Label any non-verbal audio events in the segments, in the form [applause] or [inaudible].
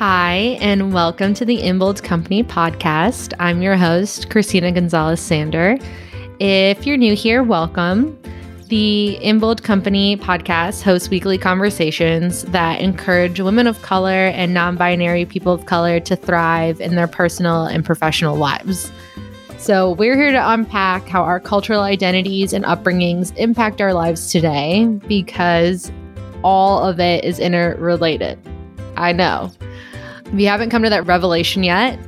Hi, and welcome to the Inbold Company podcast. I'm your host, Christina Gonzalez Sander. If you're new here, welcome. The Inbold Company podcast hosts weekly conversations that encourage women of color and non binary people of color to thrive in their personal and professional lives. So, we're here to unpack how our cultural identities and upbringings impact our lives today because all of it is interrelated. I know. If you haven't come to that revelation yet,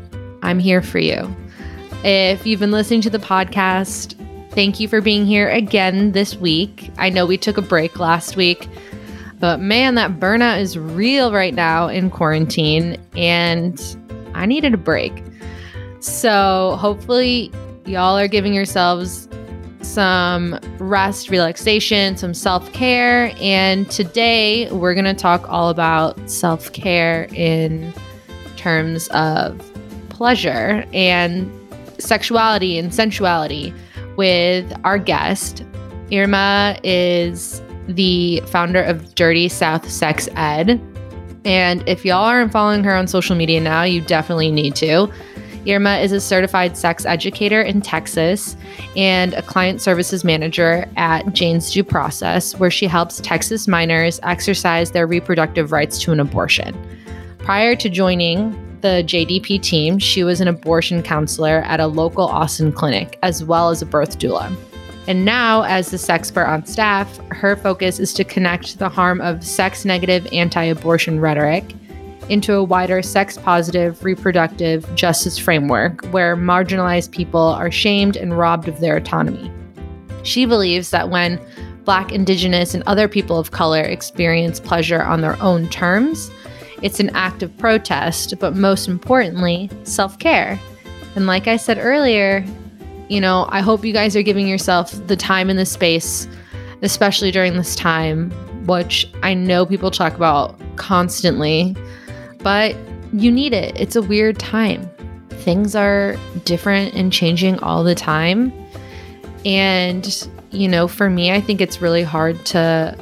I'm here for you. If you've been listening to the podcast, thank you for being here again this week. I know we took a break last week, but man, that burnout is real right now in quarantine, and I needed a break. So hopefully, y'all are giving yourselves some rest, relaxation, some self care. And today we're going to talk all about self care in terms of pleasure and sexuality and sensuality with our guest. Irma is the founder of Dirty South Sex Ed. And if y'all aren't following her on social media now, you definitely need to. Irma is a certified sex educator in Texas and a client services manager at Jane's Due Process, where she helps Texas minors exercise their reproductive rights to an abortion. Prior to joining the JDP team, she was an abortion counselor at a local Austin clinic, as well as a birth doula. And now, as the sexpert on staff, her focus is to connect the harm of sex negative anti abortion rhetoric into a wider sex positive reproductive justice framework where marginalized people are shamed and robbed of their autonomy. She believes that when Black, Indigenous, and other people of color experience pleasure on their own terms, it's an act of protest, but most importantly, self care. And like I said earlier, you know, I hope you guys are giving yourself the time and the space, especially during this time, which I know people talk about constantly, but you need it. It's a weird time. Things are different and changing all the time. And, you know, for me, I think it's really hard to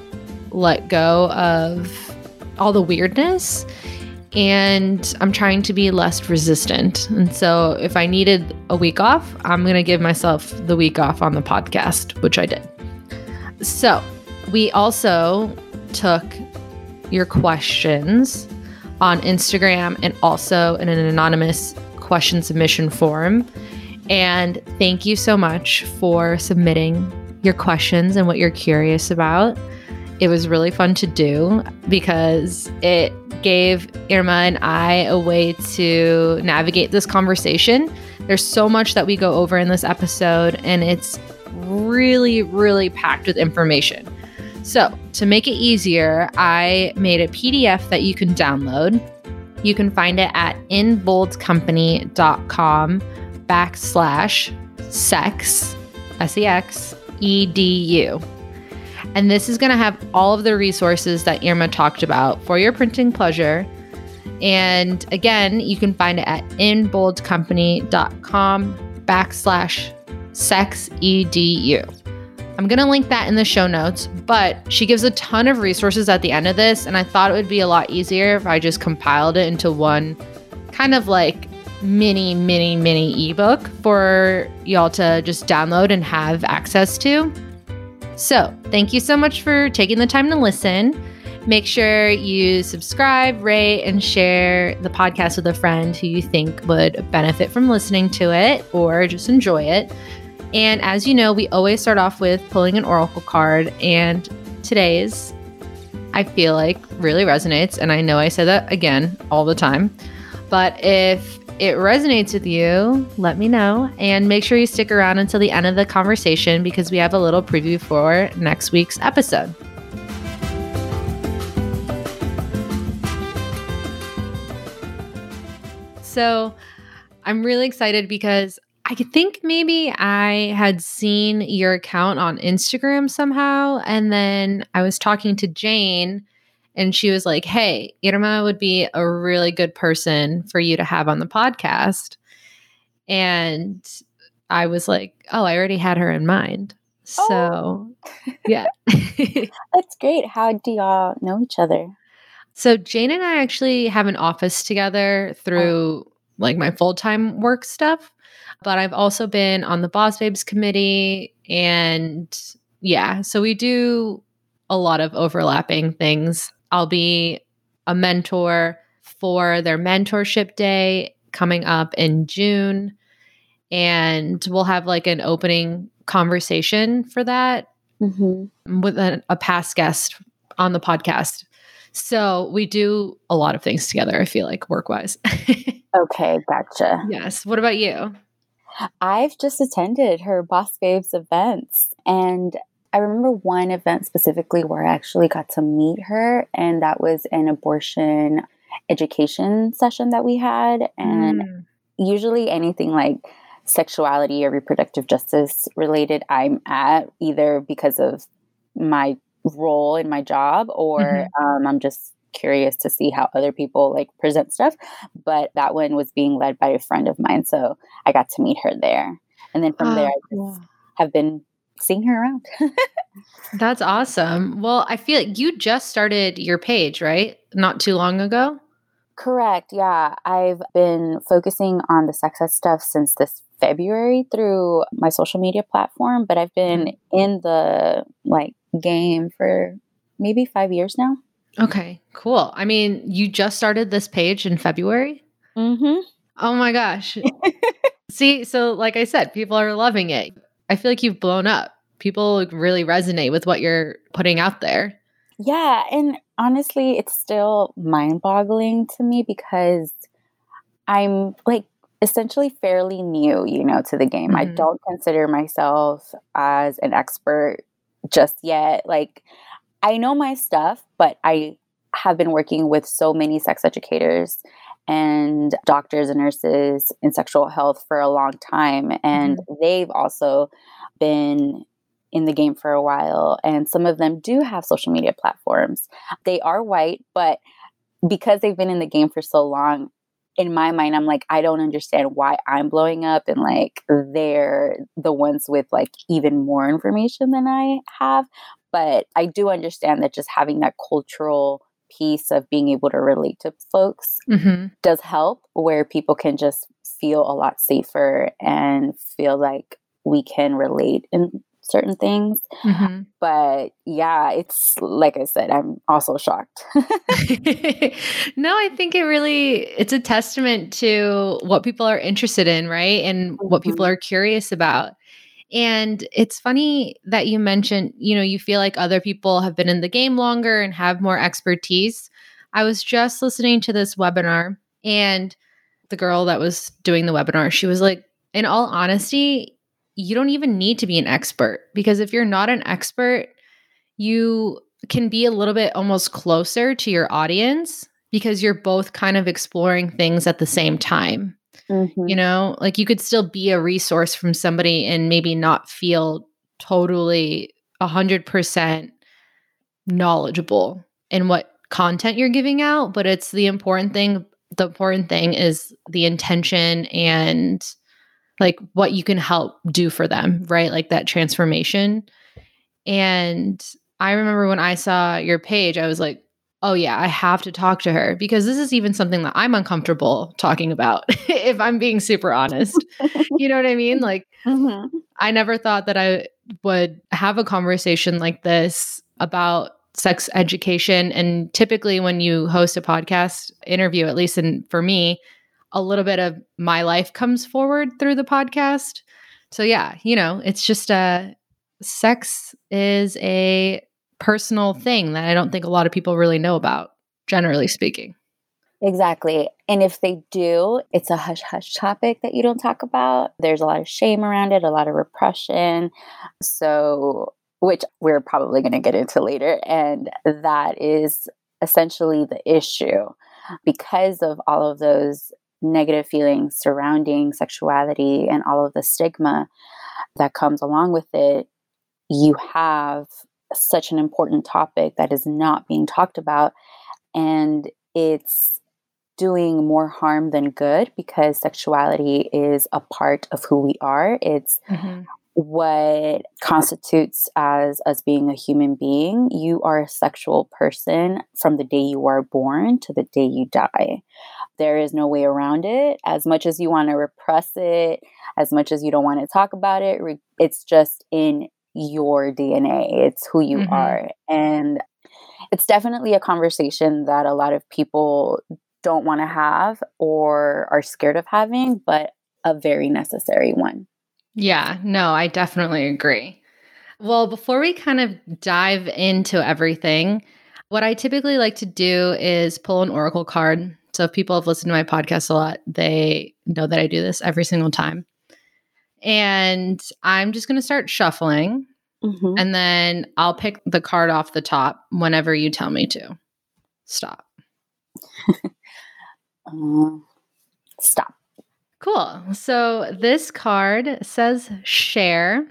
let go of all the weirdness and I'm trying to be less resistant. And so if I needed a week off, I'm going to give myself the week off on the podcast, which I did. So we also took your questions on Instagram and also in an anonymous question submission form. And thank you so much for submitting your questions and what you're curious about. It was really fun to do because it gave Irma and I a way to navigate this conversation. There's so much that we go over in this episode, and it's really, really packed with information. So, to make it easier, I made a PDF that you can download. You can find it at inboldcompany.com backslash sex, S E X E D U. And this is going to have all of the resources that Irma talked about for your printing pleasure. And again, you can find it at inboldcompany.com backslash sexedu. I'm going to link that in the show notes, but she gives a ton of resources at the end of this. And I thought it would be a lot easier if I just compiled it into one kind of like mini, mini, mini ebook for y'all to just download and have access to. So, thank you so much for taking the time to listen. Make sure you subscribe, rate, and share the podcast with a friend who you think would benefit from listening to it or just enjoy it. And as you know, we always start off with pulling an oracle card, and today's, I feel like, really resonates. And I know I say that again all the time. But if it resonates with you, let me know. And make sure you stick around until the end of the conversation because we have a little preview for next week's episode. So I'm really excited because I think maybe I had seen your account on Instagram somehow. And then I was talking to Jane and she was like, Hey, Irma would be a really good person for you to have on the podcast. And I was like, Oh, I already had her in mind. Oh. So, oh. yeah. [laughs] [laughs] That's great. How do y'all know each other? So Jane and I actually have an office together through oh. like my full-time work stuff, but I've also been on the Boss Babes committee and yeah, so we do a lot of overlapping things. I'll be a mentor for their mentorship day coming up in June and we'll have like an opening conversation for that mm-hmm. with a, a past guest on the podcast so we do a lot of things together, I feel like work wise. [laughs] okay, gotcha. Yes. What about you? I've just attended her Boss Babes events. And I remember one event specifically where I actually got to meet her, and that was an abortion education session that we had. And mm. usually anything like sexuality or reproductive justice related, I'm at either because of my role in my job or mm-hmm. um, I'm just curious to see how other people like present stuff. But that one was being led by a friend of mine. So I got to meet her there. And then from oh, there, I just have been seeing her around. That's awesome. Well, I feel like you just started your page, right? Not too long ago. Correct. Yeah. I've been focusing on the sex ed stuff since this February through my social media platform, but I've been in the like game for maybe five years now. Okay, cool. I mean, you just started this page in February? Mm-hmm. Oh my gosh. [laughs] See, so like I said, people are loving it. I feel like you've blown up. People really resonate with what you're putting out there. Yeah. And honestly, it's still mind boggling to me because I'm like essentially fairly new, you know, to the game. Mm-hmm. I don't consider myself as an expert just yet. Like, I know my stuff, but I have been working with so many sex educators and doctors and nurses in sexual health for a long time. And mm-hmm. they've also been in the game for a while. And some of them do have social media platforms. They are white, but because they've been in the game for so long, in my mind, I'm like, I don't understand why I'm blowing up and like they're the ones with like even more information than I have. But I do understand that just having that cultural piece of being able to relate to folks mm-hmm. does help where people can just feel a lot safer and feel like we can relate in certain things. Mm-hmm. But yeah, it's like I said, I'm also shocked. [laughs] [laughs] no, I think it really it's a testament to what people are interested in, right? And mm-hmm. what people mm-hmm. are curious about. And it's funny that you mentioned, you know, you feel like other people have been in the game longer and have more expertise. I was just listening to this webinar and the girl that was doing the webinar, she was like, in all honesty, you don't even need to be an expert because if you're not an expert, you can be a little bit almost closer to your audience because you're both kind of exploring things at the same time. Mm-hmm. You know, like you could still be a resource from somebody and maybe not feel totally 100% knowledgeable in what content you're giving out, but it's the important thing. The important thing is the intention and like what you can help do for them, right? Like that transformation. And I remember when I saw your page, I was like, oh yeah, I have to talk to her because this is even something that I'm uncomfortable talking about, [laughs] if I'm being super honest. [laughs] you know what I mean? Like, mm-hmm. I never thought that I would have a conversation like this about sex education. And typically, when you host a podcast interview, at least in, for me, a little bit of my life comes forward through the podcast. So yeah, you know, it's just a uh, sex is a personal thing that I don't think a lot of people really know about, generally speaking. Exactly. And if they do, it's a hush hush topic that you don't talk about. There's a lot of shame around it, a lot of repression. So, which we're probably going to get into later. And that is essentially the issue because of all of those negative feelings surrounding sexuality and all of the stigma that comes along with it, you have such an important topic that is not being talked about. And it's doing more harm than good because sexuality is a part of who we are. It's mm-hmm. what constitutes as us being a human being. You are a sexual person from the day you are born to the day you die. There is no way around it. As much as you want to repress it, as much as you don't want to talk about it, it's just in your DNA. It's who you mm-hmm. are. And it's definitely a conversation that a lot of people don't want to have or are scared of having, but a very necessary one. Yeah, no, I definitely agree. Well, before we kind of dive into everything, what I typically like to do is pull an oracle card. So if people have listened to my podcast a lot, they know that I do this every single time. And I'm just going to start shuffling. Mm-hmm. And then I'll pick the card off the top whenever you tell me to. Stop. uh, [laughs] stop. Cool. So this card says share,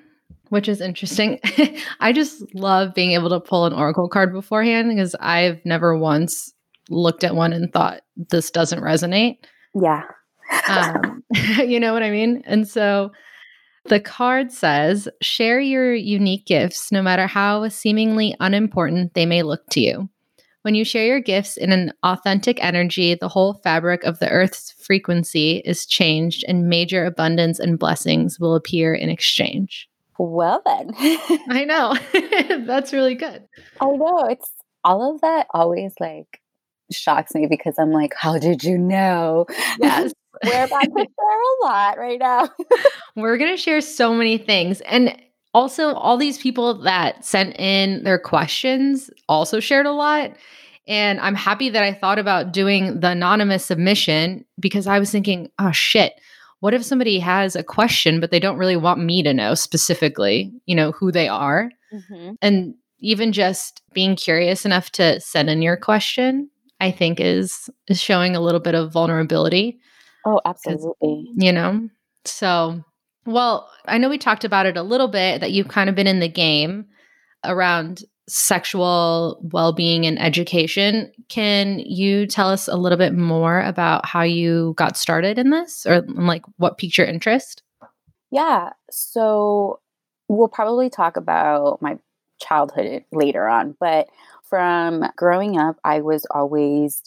which is interesting. [laughs] I just love being able to pull an oracle card beforehand because I've never once looked at one and thought this doesn't resonate. Yeah. um, [laughs] you know what I mean? And so the card says share your unique gifts, no matter how seemingly unimportant they may look to you. When you share your gifts in an authentic energy, the whole fabric of the earth's frequency is changed and major abundance and blessings will appear in exchange. Well, then. [laughs] I know. [laughs] That's really good. I know. It's all of that always like shocks me because I'm like, how did you know? Yes. [laughs] We're about to share a lot right now. [laughs] We're going to share so many things. And also, all these people that sent in their questions also shared a lot. And I'm happy that I thought about doing the anonymous submission because I was thinking, oh shit, what if somebody has a question, but they don't really want me to know specifically, you know, who they are? Mm-hmm. And even just being curious enough to send in your question, I think is is showing a little bit of vulnerability. Oh, absolutely. You know, so well, I know we talked about it a little bit that you've kind of been in the game around sexual well being and education. Can you tell us a little bit more about how you got started in this or like what piqued your interest? Yeah. So we'll probably talk about my childhood later on, but from growing up, I was always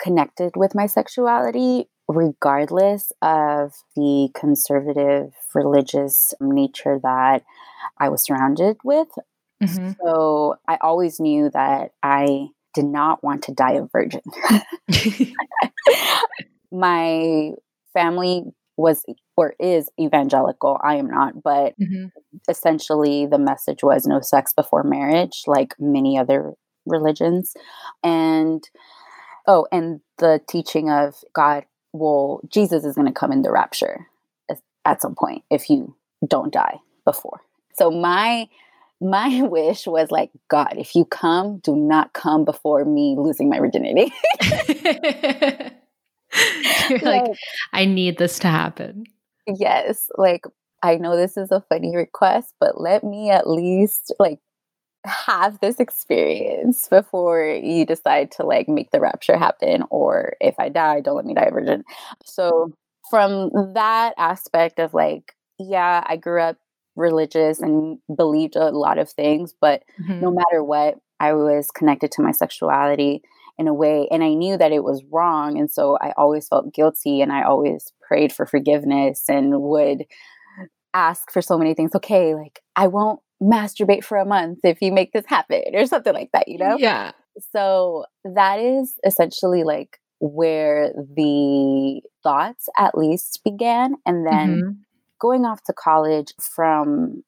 connected with my sexuality regardless of the conservative religious nature that I was surrounded with. Mm-hmm. So I always knew that I did not want to die a virgin. [laughs] [laughs] My family was or is evangelical. I am not, but mm-hmm. essentially the message was no sex before marriage, like many other religions. And oh, and the teaching of God well, Jesus is going to come in the rapture at some point if you don't die before. So my my [laughs] wish was like, God, if you come, do not come before me losing my virginity. [laughs] You're like, like, I need this to happen. Yes. Like, I know this is a funny request, but let me at least like have this experience before you decide to like make the rapture happen or if i die don't let me die virgin so from that aspect of like yeah i grew up religious and believed a lot of things but mm-hmm. no matter what i was connected to my sexuality in a way and i knew that it was wrong and so i always felt guilty and i always prayed for forgiveness and would ask for so many things okay like i won't masturbate for a month if you make this happen or something like that, you know? Yeah. So that is essentially like where the thoughts at least began. And then mm-hmm. going off to college from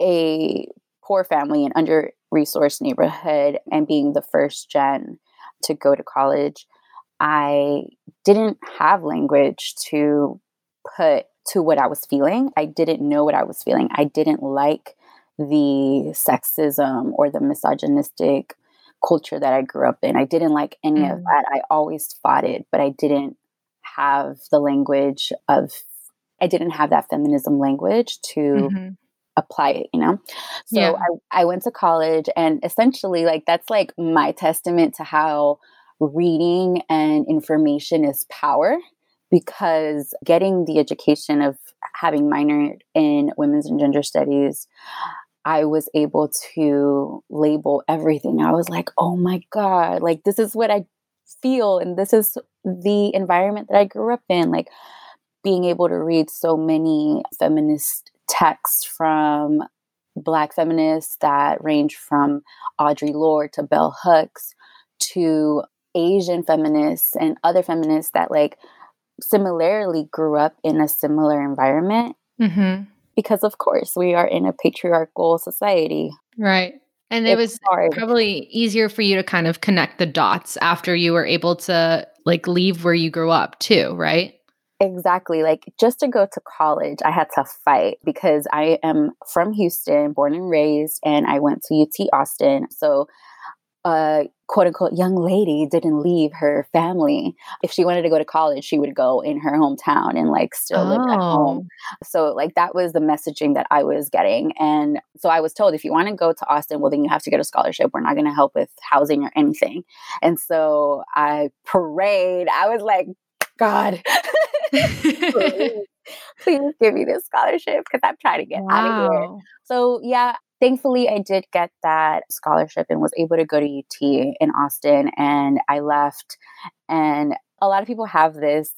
a poor family and under resourced neighborhood and being the first gen to go to college, I didn't have language to put to what I was feeling. I didn't know what I was feeling. I didn't like the sexism or the misogynistic culture that I grew up in. I didn't like any mm. of that. I always fought it, but I didn't have the language of, I didn't have that feminism language to mm-hmm. apply it, you know? So yeah. I, I went to college and essentially, like, that's like my testament to how reading and information is power because getting the education of having minored in women's and gender studies I was able to label everything. I was like, oh my God, like this is what I feel, and this is the environment that I grew up in. Like being able to read so many feminist texts from Black feminists that range from Audre Lorde to Bell Hooks to Asian feminists and other feminists that like similarly grew up in a similar environment. Mm-hmm. Because of course we are in a patriarchal society. Right. And it was hard. probably easier for you to kind of connect the dots after you were able to like leave where you grew up too, right? Exactly. Like just to go to college, I had to fight because I am from Houston, born and raised, and I went to UT Austin. So, a quote unquote young lady didn't leave her family. If she wanted to go to college, she would go in her hometown and like still oh. live at home. Oh. So, like, that was the messaging that I was getting. And so I was told if you want to go to Austin, well, then you have to get a scholarship. We're not going to help with housing or anything. And so I parade. I was like, God, [laughs] [laughs] please, please give me this scholarship because I'm trying to get wow. out of here. So, yeah, thankfully, I did get that scholarship and was able to go to UT in Austin. And I left. And a lot of people have this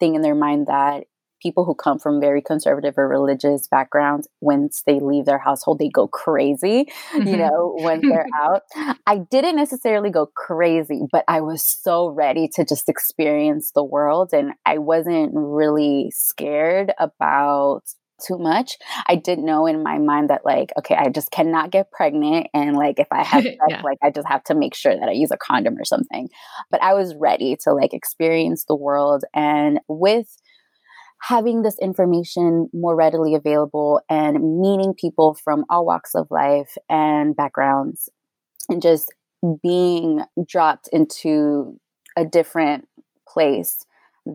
thing in their mind that people who come from very conservative or religious backgrounds, once they leave their household, they go crazy, mm-hmm. you know, when they're [laughs] out. I didn't necessarily go crazy, but I was so ready to just experience the world. And I wasn't really scared about too much. I did know in my mind that like, okay, I just cannot get pregnant. And like if I have [laughs] sex, yeah. like I just have to make sure that I use a condom or something. But I was ready to like experience the world. And with having this information more readily available and meeting people from all walks of life and backgrounds and just being dropped into a different place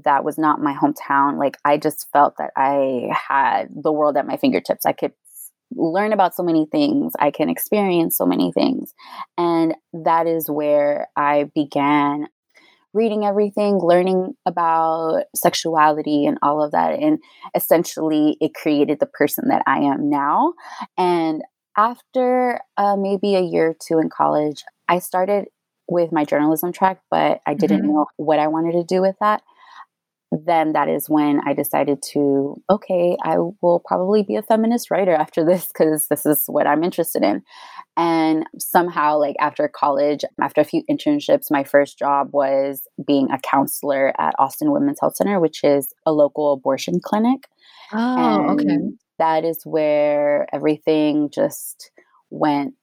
that was not my hometown like i just felt that i had the world at my fingertips i could learn about so many things i can experience so many things and that is where i began reading everything, learning about sexuality and all of that. And essentially, it created the person that I am now. And after uh, maybe a year or two in college, I started with my journalism track, but I didn't mm-hmm. know what I wanted to do with that then that is when I decided to, okay, I will probably be a feminist writer after this because this is what I'm interested in. And somehow, like after college, after a few internships, my first job was being a counselor at Austin Women's Health Center, which is a local abortion clinic. Oh, and okay. That is where everything just went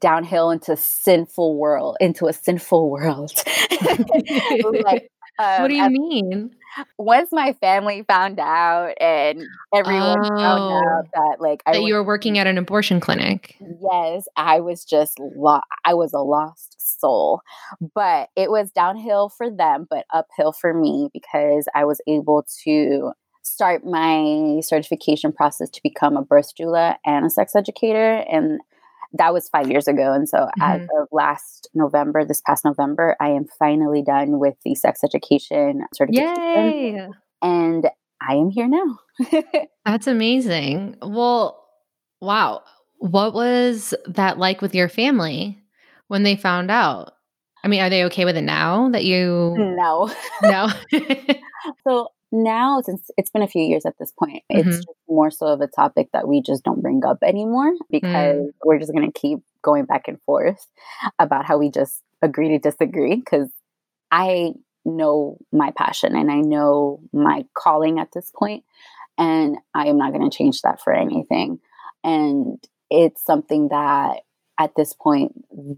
downhill into sinful world into a sinful world [laughs] like um, what do you mean? Once my family found out and everyone oh, found out that like I that you were working at an abortion clinic. Yes, I was just lo- I was a lost soul. But it was downhill for them, but uphill for me because I was able to start my certification process to become a birth doula and a sex educator and that was five years ago. And so mm-hmm. as of last November, this past November, I am finally done with the sex education certification. Yay! And I am here now. [laughs] That's amazing. Well, wow. What was that like with your family when they found out? I mean, are they okay with it now that you No. No. [laughs] so now since it's been a few years at this point mm-hmm. it's more so of a topic that we just don't bring up anymore because mm. we're just going to keep going back and forth about how we just agree to disagree because i know my passion and i know my calling at this point and i am not going to change that for anything and it's something that at this point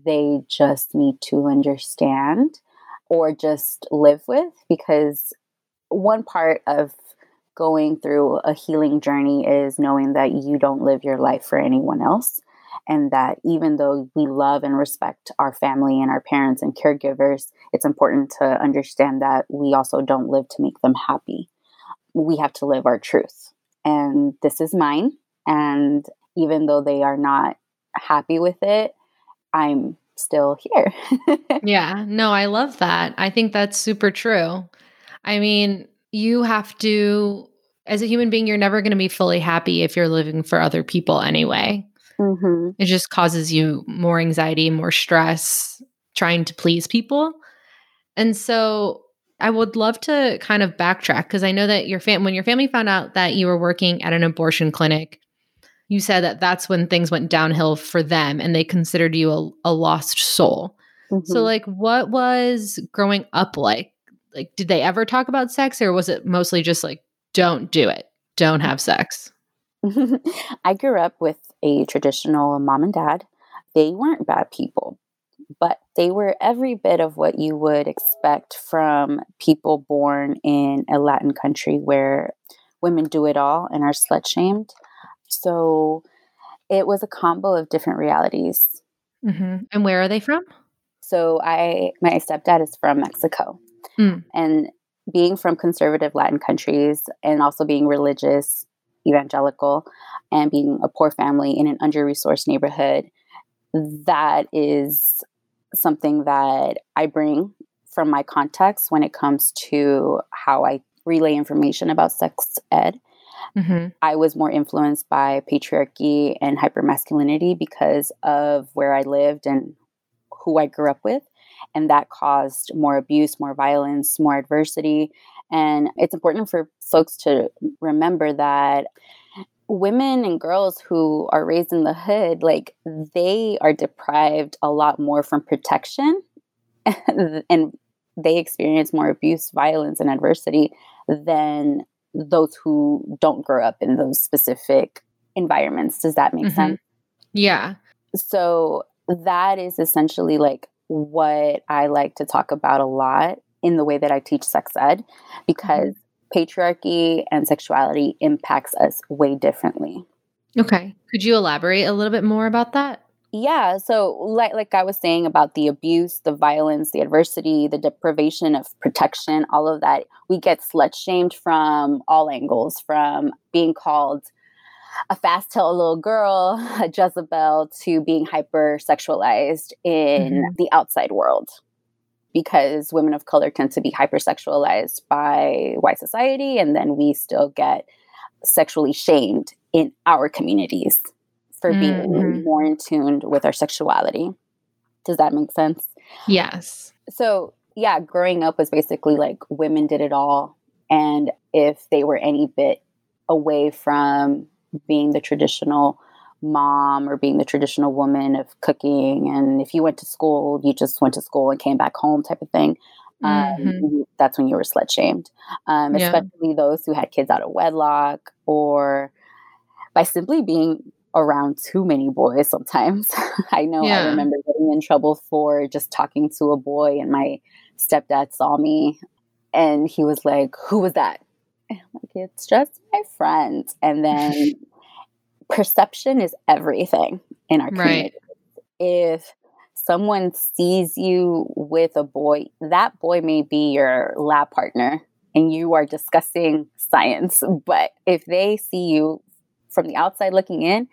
they just need to understand or just live with because one part of going through a healing journey is knowing that you don't live your life for anyone else. And that even though we love and respect our family and our parents and caregivers, it's important to understand that we also don't live to make them happy. We have to live our truth. And this is mine. And even though they are not happy with it, I'm still here. [laughs] yeah, no, I love that. I think that's super true. I mean, you have to, as a human being, you're never going to be fully happy if you're living for other people anyway. Mm-hmm. It just causes you more anxiety, more stress trying to please people. And so I would love to kind of backtrack because I know that your fam when your family found out that you were working at an abortion clinic, you said that that's when things went downhill for them and they considered you a, a lost soul. Mm-hmm. So like what was growing up like? Like did they ever talk about sex or was it mostly just like don't do it. Don't have sex? [laughs] I grew up with a traditional mom and dad. They weren't bad people but they were every bit of what you would expect from people born in a Latin country where women do it all and are slut shamed. So it was a combo of different realities. Mm-hmm. And where are they from? So I, my stepdad is from Mexico, mm. and being from conservative Latin countries and also being religious, evangelical, and being a poor family in an under resourced neighborhood, that is something that I bring from my context when it comes to how I relay information about sex ed. Mm-hmm. I was more influenced by patriarchy and hypermasculinity because of where I lived and who I grew up with. And that caused more abuse, more violence, more adversity. And it's important for folks to remember that women and girls who are raised in the hood, like they are deprived a lot more from protection [laughs] and they experience more abuse, violence, and adversity than those who don't grow up in those specific environments. Does that make mm-hmm. sense? Yeah. So that is essentially like what I like to talk about a lot in the way that I teach sex ed because mm-hmm patriarchy and sexuality impacts us way differently. Okay. Could you elaborate a little bit more about that? Yeah, so like like I was saying about the abuse, the violence, the adversity, the deprivation of protection, all of that, we get slut shamed from all angles, from being called a fast tail little girl, a [laughs] Jezebel, to being hyper sexualized in mm-hmm. the outside world because women of color tend to be hypersexualized by white society, and then we still get sexually shamed in our communities for mm-hmm. being more in tune with our sexuality. Does that make sense? Yes. So, yeah, growing up was basically like women did it all. And if they were any bit away from being the traditional mom or being the traditional woman of cooking. And if you went to school, you just went to school and came back home type of thing. Um, mm-hmm. that's when you were slut shamed, um, yeah. especially those who had kids out of wedlock or by simply being around too many boys sometimes. [laughs] I know yeah. I remember getting in trouble for just talking to a boy, and my stepdad saw me and he was like, Who was that? And I'm like, It's just my friend. And then [laughs] perception is everything in our community. Right. If someone sees you with a boy, that boy may be your lab partner and you are discussing science. But if they see you from the outside looking in,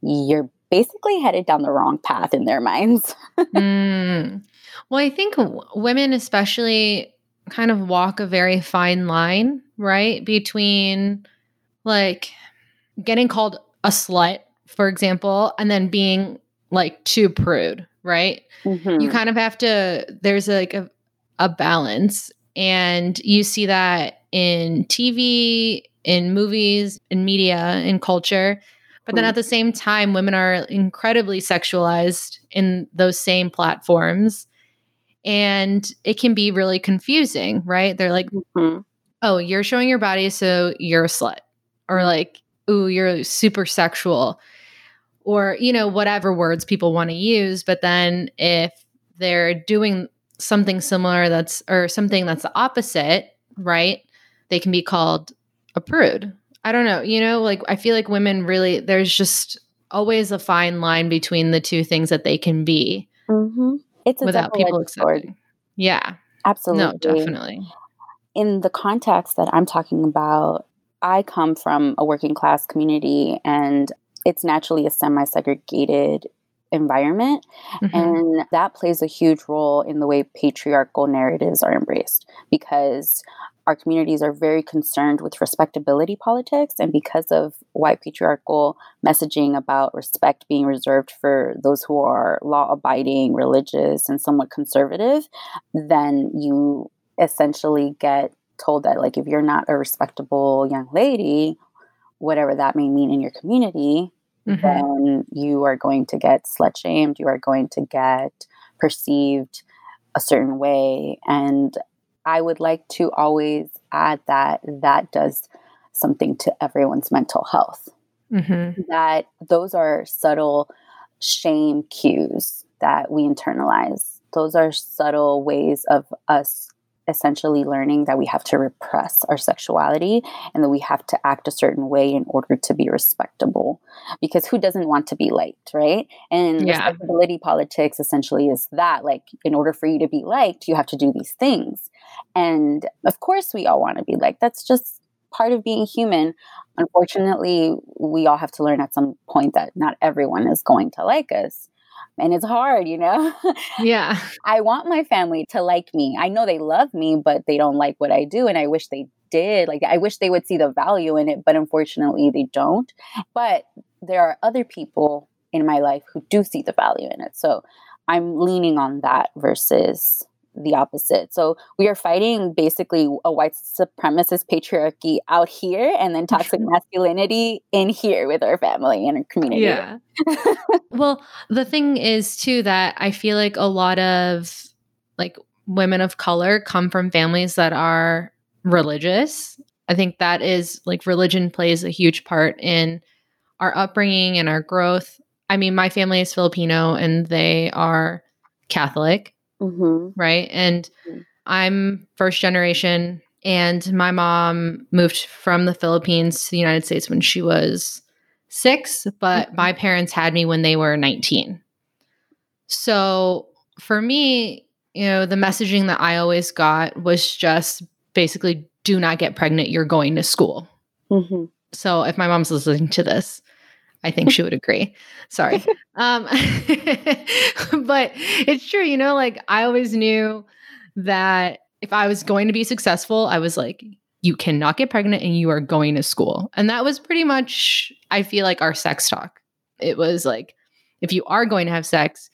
you're basically headed down the wrong path in their minds. [laughs] mm. Well, I think women, especially, kind of walk a very fine line, right? Between like getting called a slut, for example, and then being like too prude, right? Mm-hmm. You kind of have to, there's like a, a balance. And you see that in TV, in movies, in media, in culture. But then at the same time, women are incredibly sexualized in those same platforms. And it can be really confusing, right? They're like, mm-hmm. oh, you're showing your body, so you're a slut. Or like, ooh, you're super sexual or, you know, whatever words people want to use. But then if they're doing something similar that's, or something that's the opposite, right? They can be called a prude. I don't know. You know, like I feel like women really, there's just always a fine line between the two things that they can be. Mm-hmm. It's without people accepting. Yeah. Absolutely. No, definitely. In the context that I'm talking about, I come from a working class community and it's naturally a semi segregated environment. Mm-hmm. And that plays a huge role in the way patriarchal narratives are embraced because our communities are very concerned with respectability politics. And because of white patriarchal messaging about respect being reserved for those who are law abiding, religious, and somewhat conservative, then you essentially get told that, like, if you're not a respectable young lady, whatever that may mean in your community, mm-hmm. then you are going to get slut shamed, you are going to get perceived a certain way. And I would like to always add that that does something to everyone's mental health. Mm-hmm. That those are subtle shame cues that we internalize. Those are subtle ways of us essentially learning that we have to repress our sexuality and that we have to act a certain way in order to be respectable. Because who doesn't want to be liked, right? And yeah. respectability politics essentially is that like, in order for you to be liked, you have to do these things. And of course, we all want to be liked. That's just part of being human. Unfortunately, we all have to learn at some point that not everyone is going to like us and it's hard, you know? Yeah. [laughs] I want my family to like me. I know they love me, but they don't like what I do. And I wish they did. Like, I wish they would see the value in it, but unfortunately, they don't. But there are other people in my life who do see the value in it. So I'm leaning on that versus the opposite. So we are fighting basically a white supremacist patriarchy out here and then toxic masculinity in here with our family and our community. Yeah. well, the thing is too that I feel like a lot of like women of color come from families that are religious. I think that is like religion plays a huge part in our upbringing and our growth. I mean, my family is Filipino and they are Catholic mm-hmm. right? And mm-hmm. I'm first generation, and my mom moved from the Philippines to the United States when she was six, but mm-hmm. my parents had me when they were 19. So for me, you know, the messaging that I always got was just basically do not get pregnant, you're going to school. Mm-hmm. So if my mom's listening to this, I think she would agree. Sorry. [laughs] Um, [laughs] but it's true, you know, like I always knew that if I was going to be successful, I was like, you cannot get pregnant and you are going to school. And that was pretty much, I feel like, our sex talk. It was like, if you are going to have sex,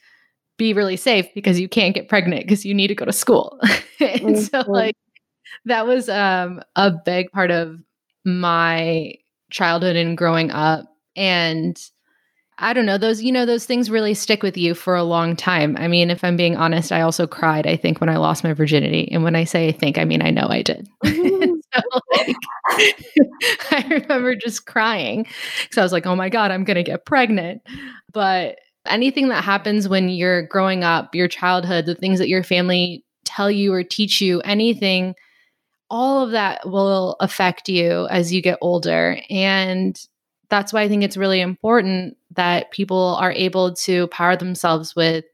be really safe because you can't get pregnant because you need to go to school. [laughs] and mm-hmm. so, like, that was um, a big part of my childhood and growing up and I don't know, those, you know, those things really stick with you for a long time. I mean, if I'm being honest, I also cried, I think, when I lost my virginity. And when I say I think, I mean, I know I did. [laughs] so, like, [laughs] I remember just crying because I was like, oh my God, I'm going to get pregnant. But anything that happens when you're growing up, your childhood, the things that your family tell you or teach you, anything, all of that will affect you as you get older. And that's why I think it's really important that people are able to power themselves with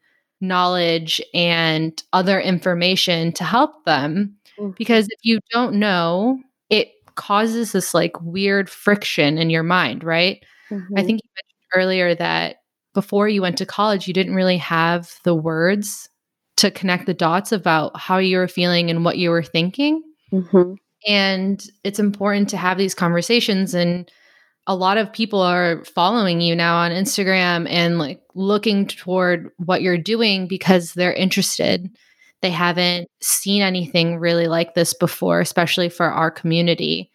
knowledge and other information to help them. Mm-hmm. Because if you don't know, it causes this like weird friction in your mind, right? Mm-hmm. I think you mentioned earlier that before you went to college, you didn't really have the words to connect the dots about how you were feeling and what you were thinking. Mm-hmm. And it's important to have these conversations and a lot of people are following you now on Instagram and like looking toward what you're doing because they're interested. They haven't seen anything really like this before, especially for our community.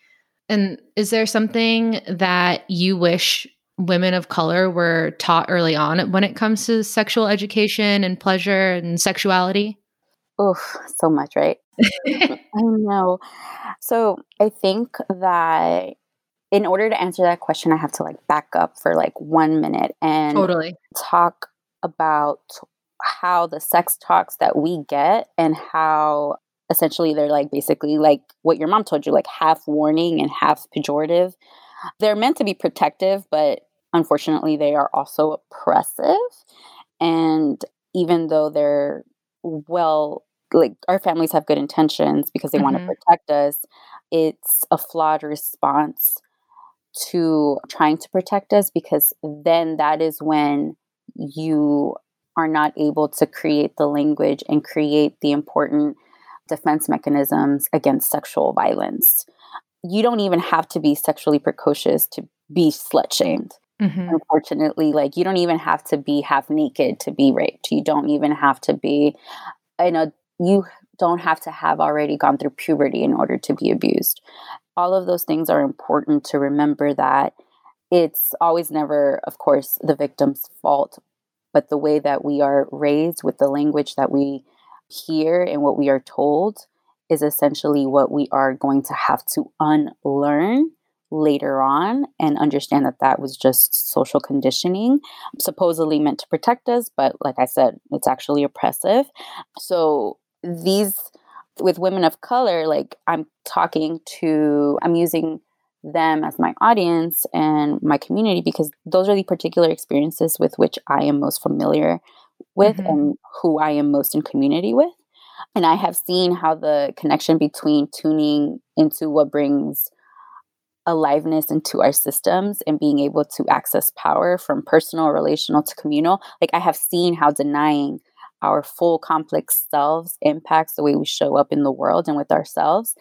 And is there something that you wish women of color were taught early on when it comes to sexual education and pleasure and sexuality? Oh, so much, right? [laughs] I know. So I think that in order to answer that question, I have to like back up for like one minute and totally talk about how the sex talks that we get and how essentially they're like basically like what your mom told you, like half warning and half pejorative. They're meant to be protective, but unfortunately, they are also oppressive. And even though they're well, like our families have good intentions because they mm-hmm. want to protect us, it's a flawed response to trying to protect us because then that is when you are not able to create the language and create the important defense mechanisms against sexual violence. You don't even have to be sexually precocious to be slut shamed. Mm-hmm. Unfortunately, like you don't even have to be half naked to be raped. You don't even have to be, I know you don't have to have already gone through puberty in order to be abused. All of those things are important to remember that it's always never, of course, the victim's fault, but the way that we are raised with the language that we hear and what we are told is essentially what we are going to have to unlearn later on and understand that that was just social conditioning supposedly meant to protect us but like i said it's actually oppressive so these with women of color like i'm talking to i'm using them as my audience and my community because those are the particular experiences with which I am most familiar with mm-hmm. and who I am most in community with. And I have seen how the connection between tuning into what brings aliveness into our systems and being able to access power from personal, relational to communal, like I have seen how denying our full complex selves impacts the way we show up in the world and with ourselves.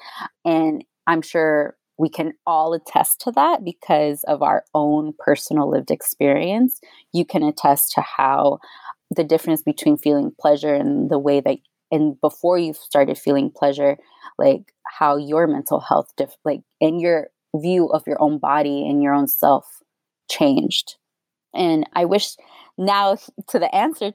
And I'm sure we can all attest to that because of our own personal lived experience. You can attest to how the difference between feeling pleasure and the way that and before you started feeling pleasure like how your mental health diff- like in your view of your own body and your own self changed and i wish now [laughs] to the answer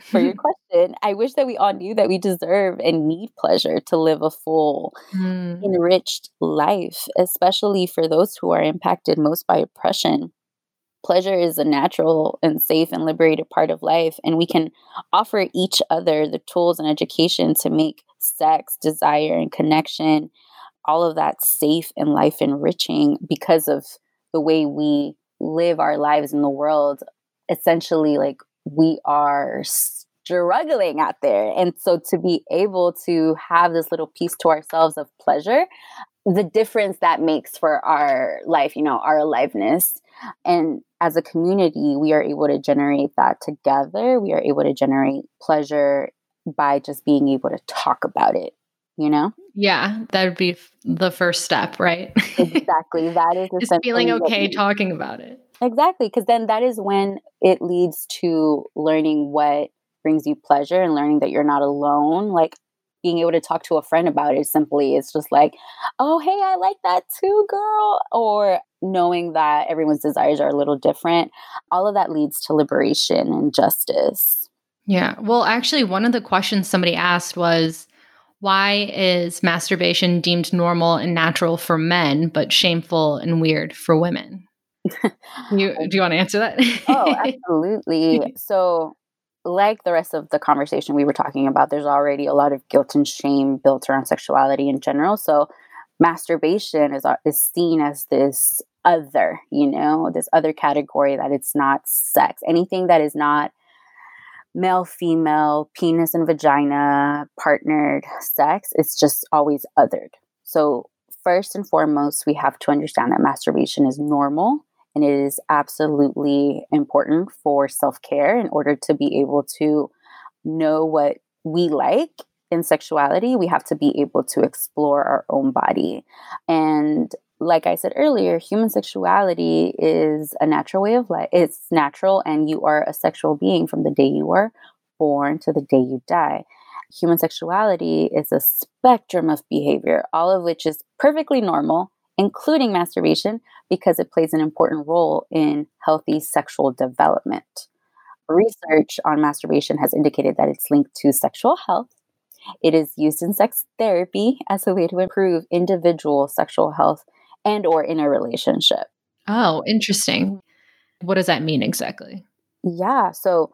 for your [laughs] question. I wish that we all knew that we deserve and need pleasure to live a full, mm. enriched life, especially for those who are impacted most by oppression. Pleasure is a natural and safe and liberated part of life, and we can offer each other the tools and education to make sex, desire, and connection all of that safe and life enriching because of the way we live our lives in the world essentially like we are struggling out there. And so to be able to have this little piece to ourselves of pleasure, the difference that makes for our life, you know, our aliveness. And as a community, we are able to generate that together. We are able to generate pleasure by just being able to talk about it, you know? Yeah, that would be the first step, right? [laughs] exactly. That is just feeling okay talking about it. Exactly, because then that is when it leads to learning what brings you pleasure and learning that you're not alone. Like being able to talk to a friend about it simply is just like, oh, hey, I like that too, girl. Or knowing that everyone's desires are a little different. All of that leads to liberation and justice. Yeah. Well, actually, one of the questions somebody asked was, why is masturbation deemed normal and natural for men, but shameful and weird for women? You, do you want to answer that? oh, [laughs] absolutely. [laughs] So, like the rest of the conversation we were talking about, there's already a lot of guilt and shame built around sexuality in general. So, masturbation is uh, is seen as this other, you know, this other category that it's not sex. Anything that is not male, female, penis and vagina, partnered sex, it's just always othered. So, first and foremost, we have to understand that masturbation is normal and it is absolutely important for self care in order to be able to know what we like in sexuality. We have to be able to explore our own body. And like I said earlier, human sexuality is a natural way of life. It's natural, and you are a sexual being from the day you are born to the day you die. Human sexuality is a spectrum of behavior, all of which is perfectly normal including masturbation, because it plays an important role in healthy sexual development. Research on masturbation has indicated that it's linked to sexual health. It is used in sex therapy as a way to improve individual sexual health and or in a relationship. Oh, interesting. What does that mean exactly? Yeah, so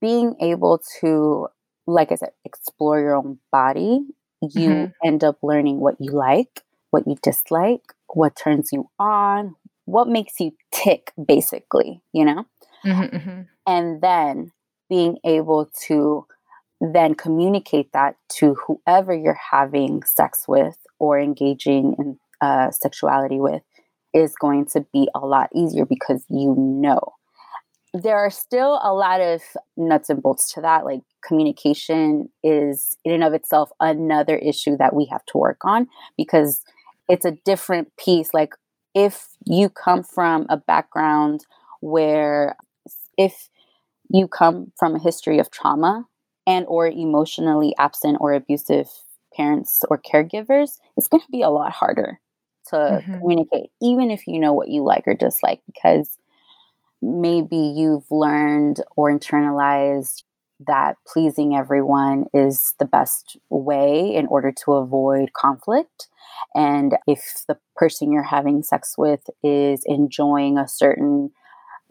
being able to like I said, explore your own body, you mm-hmm. end up learning what you like, what you dislike, what turns you on, what makes you tick, basically, you know? Mm-hmm, mm-hmm. And then being able to then communicate that to whoever you're having sex with or engaging in uh, sexuality with is going to be a lot easier because you know. there are still a lot of nuts and bolts to that. Like communication is, in and of itself, another issue that we have to work on because it's a different piece. Like if you come from a background where, if you come from a history of trauma and or emotionally absent or abusive parents or caregivers, it's going to be a lot harder to mm-hmm. communicate, even if you know what you like or dislike, because maybe you've learned or internalized that pleasing everyone is the best way in order to avoid conflict. And if the person you're having sex with is enjoying a certain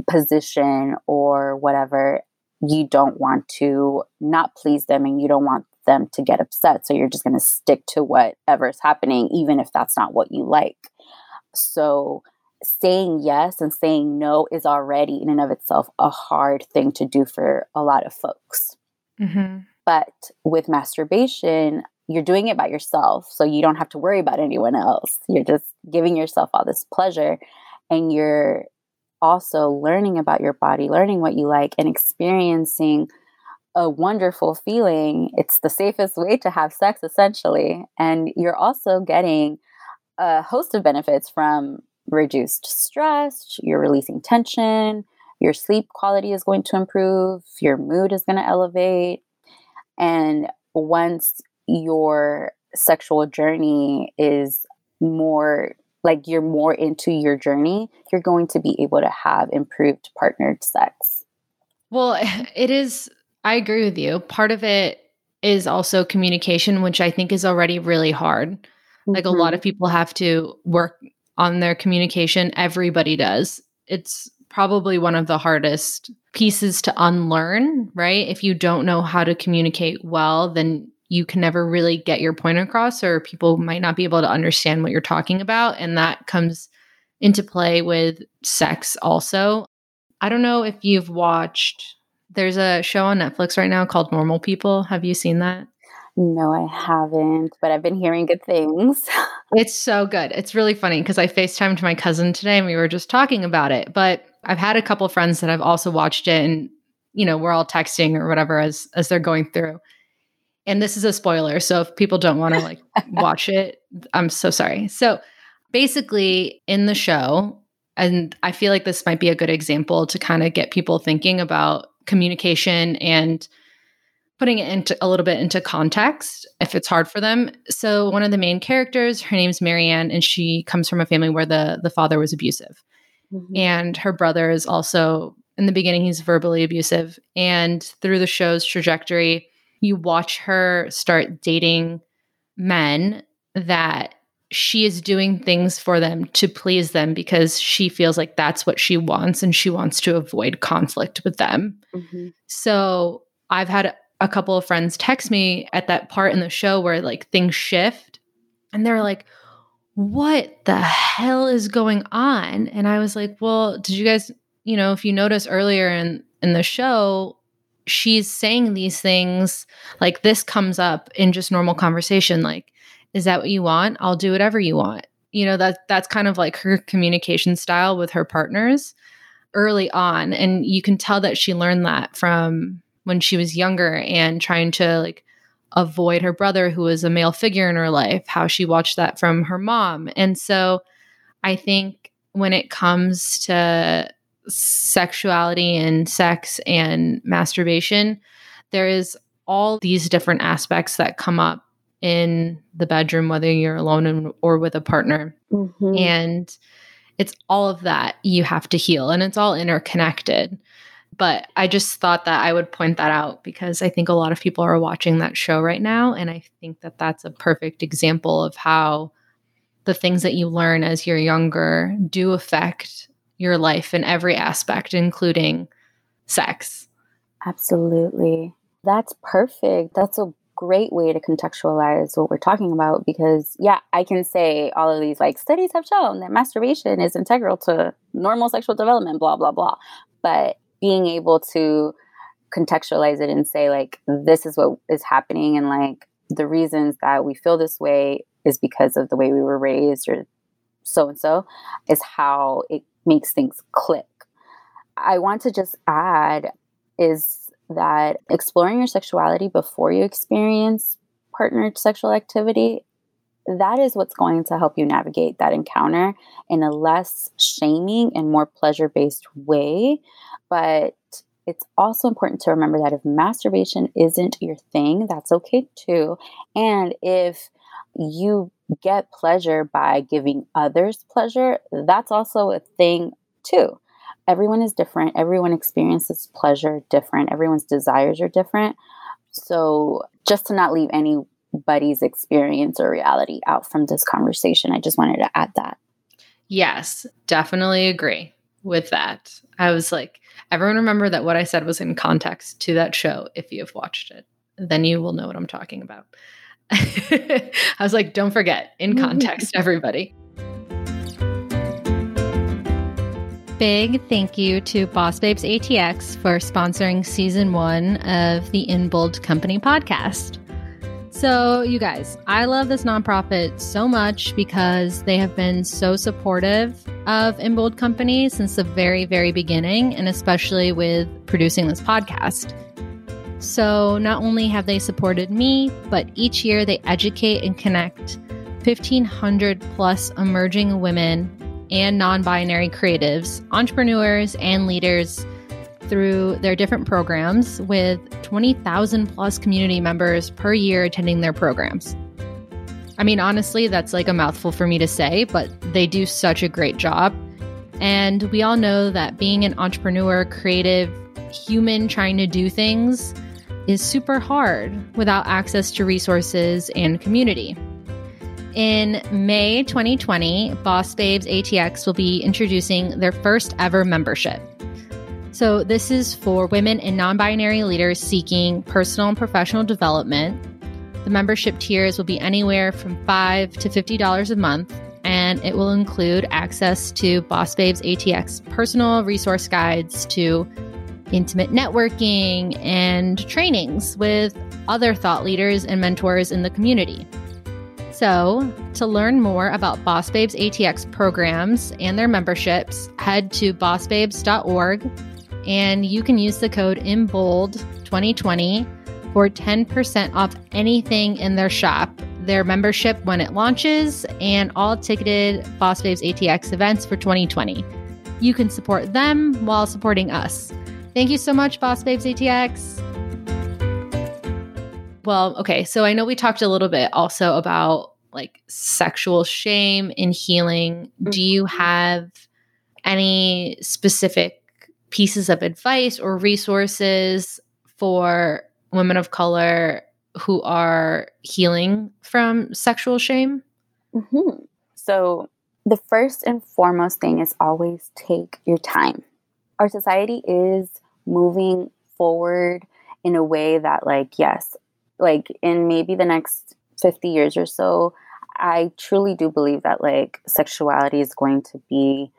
position or whatever, you don't want to not please them and you don't want them to get upset. So you're just going to stick to whatever's happening, even if that's not what you like. So saying yes and saying no is already in and of itself a hard thing to do for a lot of folks. Mm-hmm. But with masturbation, you're doing it by yourself. So you don't have to worry about anyone else. You're just giving yourself all this pleasure and you're also learning about your body, learning what you like, and experiencing a wonderful feeling. It's the safest way to have sex, essentially. And you're also getting a host of benefits from reduced stress, you're releasing tension, your sleep quality is going to improve, your mood is going to elevate. And once your sexual journey is more like you're more into your journey, you're going to be able to have improved partnered sex. Well, [laughs] it is, I agree with you. Part of it is also communication, which I think is already really hard. Mm-hmm. Like a lot mm-hmm. of people have to work on their communication. Everybody does. It's probably one of the hardest pieces to unlearn, right? If you don't know how to communicate well, then you can never really get your point across, or people might not be able to understand what you're talking about. And that comes into play with sex also. I don't know if you've watched, there's a show on Netflix right now called Normal People. Have you seen that? No, I haven't, but I've been hearing good things. [laughs] it's so good. It's really funny because I FaceTimed my cousin today and we were just talking about it. But I've had a couple friends that have also watched it and you know, we're all texting or whatever as as they're going through. And this is a spoiler, so if people don't want to like [laughs] watch it, I'm so sorry. So basically in the show, and I feel like this might be a good example to kind of get people thinking about communication and putting it into a little bit into context if it's hard for them. So one of the main characters, her name's Marianne, and she comes from a family where the the father was abusive. Mm-hmm. And her brother is also in the beginning he's verbally abusive. And through the show's trajectory, you watch her start dating men that she is doing things for them to please them because she feels like that's what she wants and she wants to avoid conflict with them. Mm-hmm. So I've had a couple of friends text me at that part in the show where like things shift and they're like, what the hell is going on? And I was like, well, did you guys, you know, if you notice earlier in in the show, she's saying these things like this comes up in just normal conversation like is that what you want? I'll do whatever you want. You know, that that's kind of like her communication style with her partners early on and you can tell that she learned that from when she was younger and trying to like avoid her brother who was a male figure in her life how she watched that from her mom and so i think when it comes to sexuality and sex and masturbation there is all these different aspects that come up in the bedroom whether you're alone or with a partner mm-hmm. and it's all of that you have to heal and it's all interconnected but I just thought that I would point that out because I think a lot of people are watching that show right now. And I think that that's a perfect example of how the things that you learn as you're younger do affect your life in every aspect, including sex. Absolutely. That's perfect. That's a great way to contextualize what we're talking about because, yeah, I can say all of these like studies have shown that masturbation is integral to normal sexual development, blah, blah, blah. But being able to contextualize it and say like this is what is happening and like the reasons that we feel this way is because of the way we were raised or so and so is how it makes things click I want to just add is that exploring your sexuality before you experience partnered sexual activity that is what's going to help you navigate that encounter in a less shaming and more pleasure based way. But it's also important to remember that if masturbation isn't your thing, that's okay too. And if you get pleasure by giving others pleasure, that's also a thing too. Everyone is different. Everyone experiences pleasure different. Everyone's desires are different. So, just to not leave anybody's experience or reality out from this conversation, I just wanted to add that. Yes, definitely agree with that. I was like, everyone remember that what I said was in context to that show if you have watched it. Then you will know what I'm talking about. [laughs] I was like, don't forget, in [laughs] context, everybody. Big thank you to Boss Babes ATX for sponsoring season one of the In Bold Company podcast. So, you guys, I love this nonprofit so much because they have been so supportive of In Bold Company since the very, very beginning, and especially with producing this podcast. So, not only have they supported me, but each year they educate and connect 1,500 plus emerging women and non binary creatives, entrepreneurs, and leaders through their different programs with 20,000 plus community members per year attending their programs. I mean, honestly, that's like a mouthful for me to say, but they do such a great job. And we all know that being an entrepreneur, creative, human trying to do things is super hard without access to resources and community. In May 2020, Boss Babes ATX will be introducing their first ever membership. So, this is for women and non binary leaders seeking personal and professional development. The membership tiers will be anywhere from 5 to $50 a month, and it will include access to Boss Babes ATX personal resource guides to intimate networking, and trainings with other thought leaders and mentors in the community. So, to learn more about Boss Babes ATX programs and their memberships, head to bossbabes.org and you can use the code INBOLD2020 for 10% off anything in their shop, their membership when it launches, and all ticketed Boss Babes ATX events for 2020. You can support them while supporting us. Thank you so much, Boss Babes ATX. Well, okay, so I know we talked a little bit also about like sexual shame and healing. Do you mm-hmm. have any specific pieces of advice or resources for women of color who are healing from sexual shame? Mm-hmm. So, the first and foremost thing is always take your time. Our society is moving forward in a way that like yes like in maybe the next 50 years or so i truly do believe that like sexuality is going to be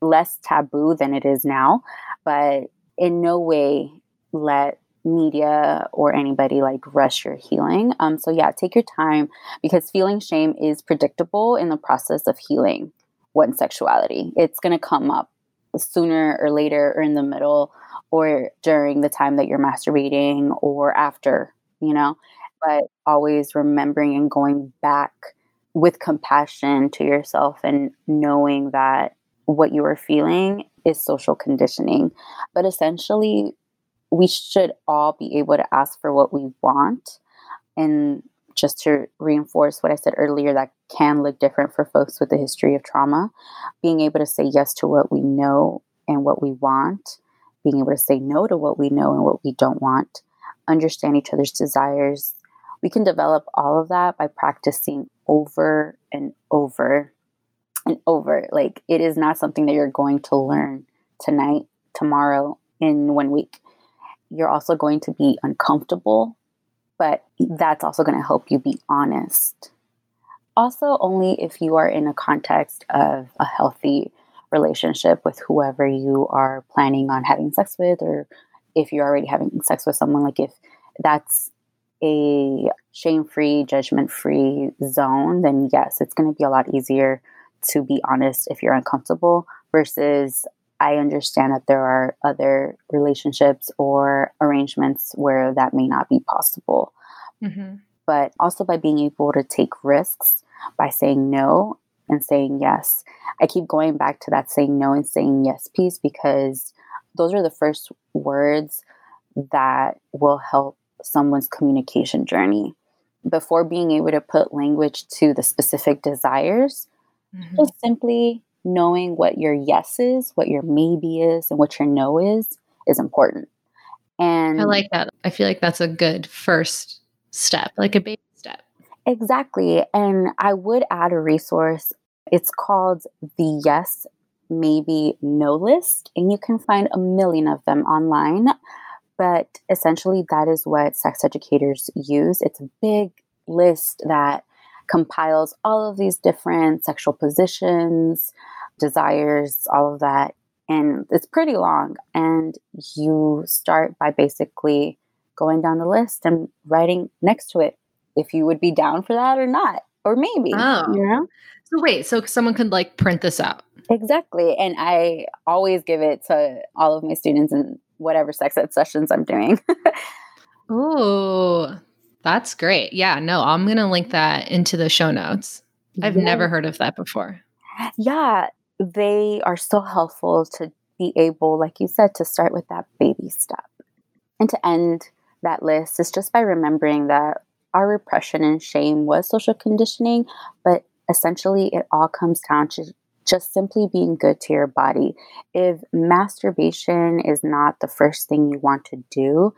less taboo than it is now but in no way let media or anybody like rush your healing. Um so yeah take your time because feeling shame is predictable in the process of healing one's sexuality. It's going to come up sooner or later or in the middle or during the time that you're masturbating or after, you know, but always remembering and going back with compassion to yourself and knowing that what you are feeling is social conditioning. But essentially, we should all be able to ask for what we want. And just to reinforce what I said earlier, that can look different for folks with a history of trauma. Being able to say yes to what we know and what we want being able to say no to what we know and what we don't want, understand each other's desires. We can develop all of that by practicing over and over and over. Like it is not something that you're going to learn tonight, tomorrow, in one week. You're also going to be uncomfortable, but that's also going to help you be honest. Also, only if you are in a context of a healthy relationship with whoever you are planning on having sex with, or if you're already having sex with someone, like if that's a shame free, judgment free zone, then yes, it's going to be a lot easier to be honest if you're uncomfortable versus I understand that there are other relationships or arrangements where that may not be possible. Mm-hmm. But also by being able to take risks by saying no and saying yes. I keep going back to that saying no and saying yes piece because those are the first words that will help someone's communication journey. Before being able to put language to the specific desires, mm-hmm. just simply knowing what your yes is, what your maybe is, and what your no is, is important. And I like that. I feel like that's a good first step, like a baby step. Exactly. And I would add a resource. It's called the Yes, Maybe, No list. And you can find a million of them online. But essentially, that is what sex educators use. It's a big list that compiles all of these different sexual positions, desires, all of that. And it's pretty long. And you start by basically going down the list and writing next to it if you would be down for that or not. Or maybe. Oh. You know? So wait, so someone could like print this out. Exactly. And I always give it to all of my students in whatever sex ed sessions I'm doing. [laughs] oh, that's great. Yeah, no, I'm going to link that into the show notes. I've yeah. never heard of that before. Yeah, they are so helpful to be able, like you said, to start with that baby step. And to end that list is just by remembering that our repression and shame was social conditioning, but essentially it all comes down to just simply being good to your body. If masturbation is not the first thing you want to do,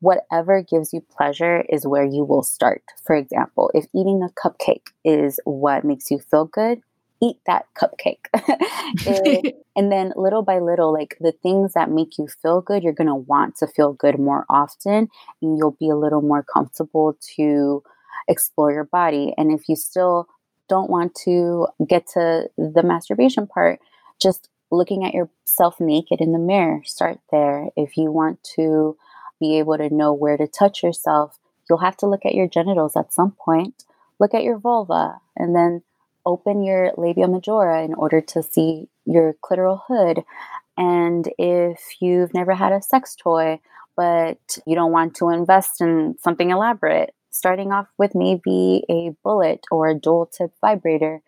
whatever gives you pleasure is where you will start. For example, if eating a cupcake is what makes you feel good, eat that cupcake. [laughs] [laughs] and then little by little, like the things that make you feel good, you're going to want to feel good more often and you'll be a little more comfortable to explore your body. And if you still don't want to get to the masturbation part, just looking at yourself naked in the mirror, start there. If you want to be able to know where to touch yourself, you'll have to look at your genitals at some point. Look at your vulva and then open your labia majora in order to see your clitoral hood. And if you've never had a sex toy, but you don't want to invest in something elaborate, starting off with maybe a bullet or a dual tip vibrator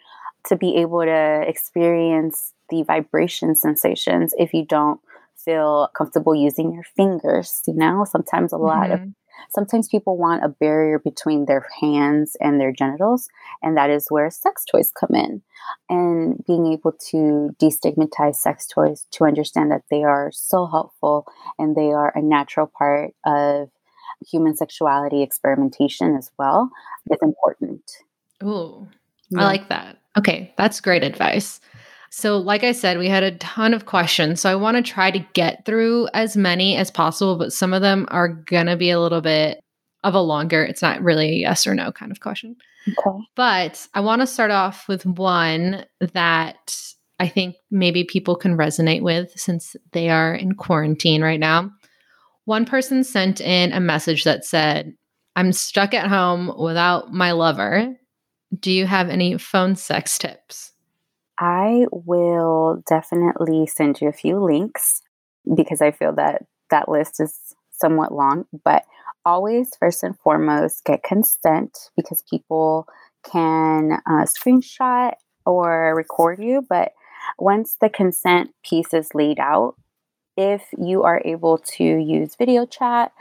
to be able to experience the vibration sensations if you don't feel comfortable using your fingers. You know, sometimes a lot mm-hmm. of sometimes people want a barrier between their hands and their genitals, and that is where sex toys come in. And being able to destigmatize sex toys to understand that they are so helpful and they are a natural part of human sexuality experimentation as well is important. Ooh, yeah. I like that. Okay, that's great advice. So, like I said, we had a ton of questions. So, I want to try to get through as many as possible, but some of them are going to be a little bit of a longer, it's not really a yes or no kind of question. Okay. But I want to start off with one that I think maybe people can resonate with since they are in quarantine right now. One person sent in a message that said, I'm stuck at home without my lover. Do you have any phone sex tips? I will definitely send you a few links because I feel that that list is somewhat long, but always first and foremost get consent because people can uh, screenshot or record you. But once the consent piece is laid out, if you are able to use video chat,